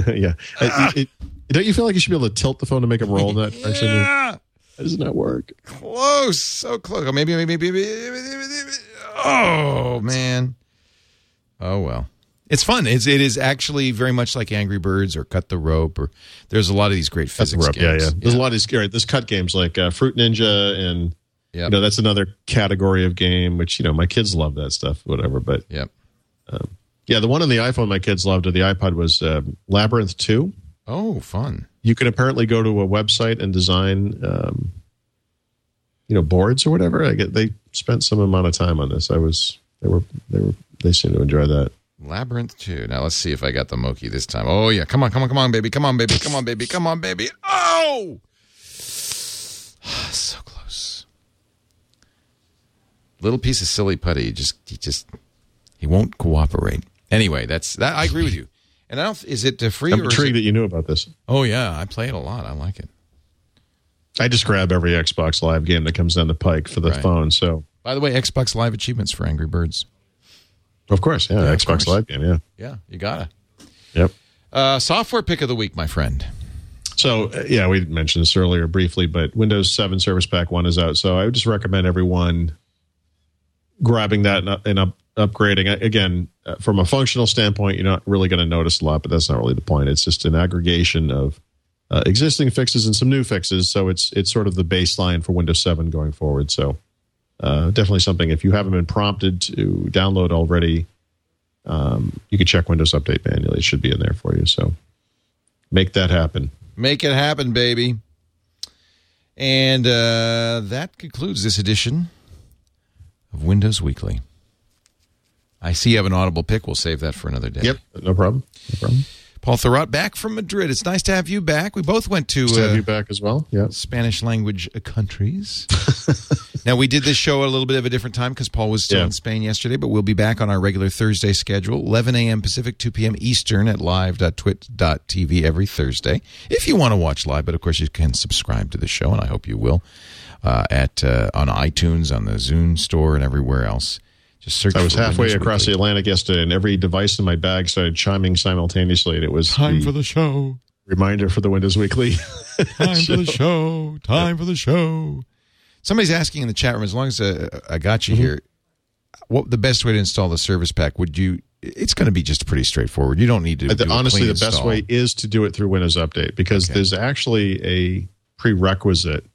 yeah. It- it- don't you feel like you should be able to tilt the phone to make them roll in that direction? Yeah. That does not work. Close. So close. Oh, maybe, maybe, maybe, maybe. Oh man. Oh well. It's fun. It's it is actually very much like Angry Birds or Cut the Rope or there's a lot of these great physics. Yeah, games. yeah. There's a lot of these. Right, there's cut games like uh, Fruit Ninja, and Yep. you know that's another category of game which you know my kids love that stuff, whatever. But Yep. yeah, the one on the iPhone my kids loved or the iPod was uh, Labyrinth Two. Oh, fun. You can apparently go to a website and design, um, you know, boards or whatever. I get they spent some amount of time on this. I was they were they were they seem to enjoy that. Labyrinth 2. Now let's see if I got the Moki this time. Oh yeah. Come on, come on, come on, baby. Come on, baby. Come on, baby. Come on, baby. Oh! so close. Little piece of silly putty. He just he just he won't cooperate. Anyway, that's that I agree with you. And I don't is it free I'm or intrigued it, that you knew about this. Oh yeah, I play it a lot. I like it. I just grab every Xbox Live game that comes down the pike for the Right. phone. So By the way, Xbox Live achievements for Angry Birds. Of course, yeah, of Xbox course. Live game, yeah, Yeah, you gotta. yep. Uh, software pick of the week, my friend. So uh, yeah, we mentioned this earlier briefly, but Windows 7 Service Pack One is out. So I would just recommend everyone grabbing that and, up- and up, upgrading. Again, uh, from a functional standpoint, you're not really going to notice a lot, but that's not really the point. It's just an aggregation of uh, existing fixes and some new fixes. So it's it's sort of the baseline for Windows 7 going forward. So uh, definitely something. If you haven't been prompted to download already, um, you can check Windows Update manually. It should be in there for you. So make that happen. Make it happen, baby. And uh, that concludes this edition of Windows Weekly. I see you have an audible pick. We'll save that for another day. Yep, no problem. No problem. Paul Thurrott back from Madrid. It's nice to have you back. We both went to Nice to have uh, you back as well. Yeah. Spanish language countries. now, we did this show at a little bit of a different time because Paul was still Yeah. in Spain yesterday, but we'll be back on our regular Thursday schedule, 11 a.m. Pacific, 2 p.m. Eastern at live.twit.tv every Thursday. If you want to watch live, but of course, you can subscribe to the show, and I hope you will, uh, at uh, on iTunes, on the Zune store, and everywhere else. Just search I was for halfway Windows across the Atlantic yesterday, and every device in my bag started chiming simultaneously. And it was Time the for the show. reminder for the Windows Weekly. Time for the show. Time for the show. Somebody's asking in the chat room. As long as uh, I got Mm-hmm. you here, what the best way to install the service pack? Would you? It's going to be just pretty straightforward. You don't need to. I do th- a honestly, clean the best way is to do it through Windows Update because Okay. there's actually a prerequisite.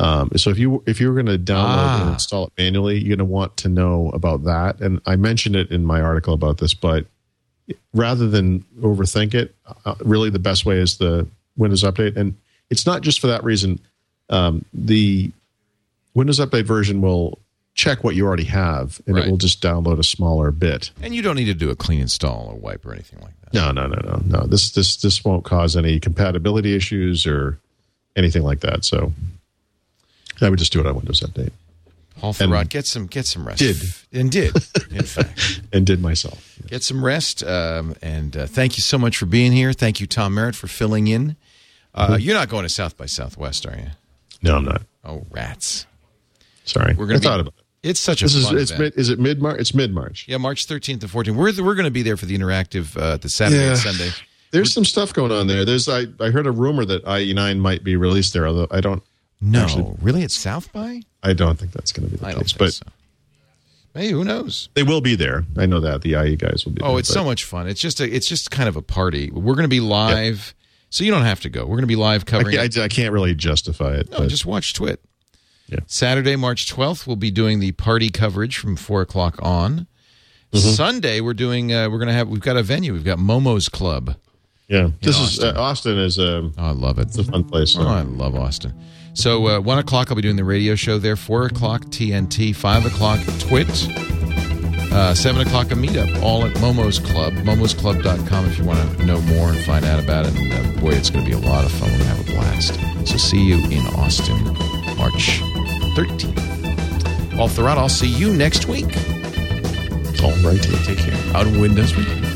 Um, so if you if you're going to download Ah. and install it manually, you're going to want to know about that. And I mentioned it in my article about this, but rather than overthink it, uh, really the best way is the Windows Update, and it's not just for that reason. Um, the Windows Update version will check what you already have, and Right. it will just download a smaller bit. And you don't need to do a clean install or wipe or anything like that. No, no, no, no, no. This this this won't cause any compatibility issues or anything like that. So I would just do it on Windows Update Paul Thurrott, get some get some rest. Did. and did in fact and did myself. get some rest. Um, and uh, thank you so much for being here. Thank you, Tom Merritt, for filling in. Uh, you're not going to South by Southwest, are you? No, I'm not. Oh, rats! Sorry. We're I be- thought about it. It's such a This is fun it's event. mid, is it mid March? It's mid March. Yeah, March 13th and 14th. We're, we're going to be there for the interactive uh, the Saturday and Sunday. There's some stuff going on there. There's I, I heard a rumor that IE9 might be released there, although I don't No, Actually- really, it's South by? I don't think that's going to be the I case. But so. Hey, who knows? they will be there. I know that the IE guys will be. Oh, there, it's but- so much fun. It's just a, it's just kind of a party. We're going to be live, so you don't have to go. We're going to be live covering. it. I, I can't really justify it. No, but just watch Twit. Yeah. Saturday, March 12th, we'll be doing the party coverage from four o'clock on. Mm-hmm. Sunday, we're doing. Uh, we're going to have. We've got a venue. We've got Momo's Club. yeah, this Austin. is uh, Austin is a, Oh, I love it. it's a fun place. So. Oh, I love Austin. So uh, one o'clock, I'll be doing the radio show there. Four o'clock, TNT. Five o'clock, Twit. Uh, Seven o'clock, a meetup, all at Momo's Club. MomosClub.com if you want to know more and find out about it. And uh, boy, it's going to be a lot of fun. We're going to have a blast. So see you in Austin, March 13th. Paul Thurrott, I'll see you next week. All righty. Take care. On Windows Week.